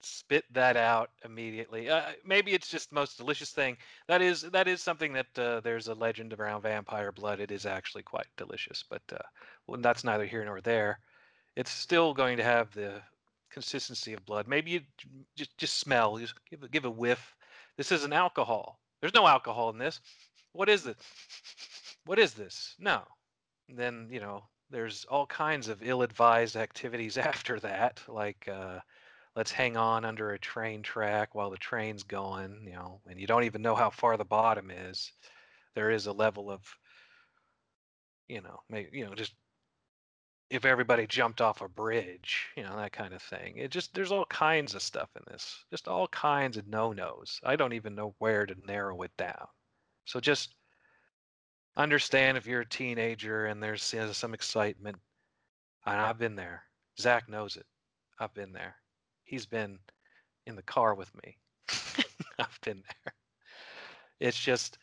spit that out immediately? Uh, maybe it's just the most delicious thing. That is that is something that uh, there's a legend around vampire blood. It is actually quite delicious, but uh, well, that's neither here nor there. It's still going to have the consistency of blood. Maybe you just just smell, just give a, give a whiff. This isn't alcohol. There's no alcohol in this. What is it? What is this? No. then you know there's all kinds of ill-advised activities after that, like uh, let's hang on under a train track while the train's going, you know, and you don't even know how far the bottom is. There is a level of, you know, maybe you know just if everybody jumped off a bridge, you know, that kind of thing. It just there's all kinds of stuff in this. Just all kinds of no-nos. I don't even know where to narrow it down. So just understand if you're a teenager and there's you know, some excitement. And I've been there. Zach knows it. I've been there. He's been in the car with me. I've been there. It's just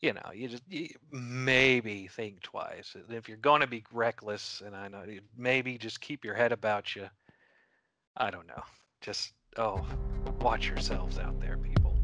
you know, you just you maybe think twice. If you're going to be reckless, and I know maybe just keep your head about you. I don't know. Just oh, watch yourselves out there, people.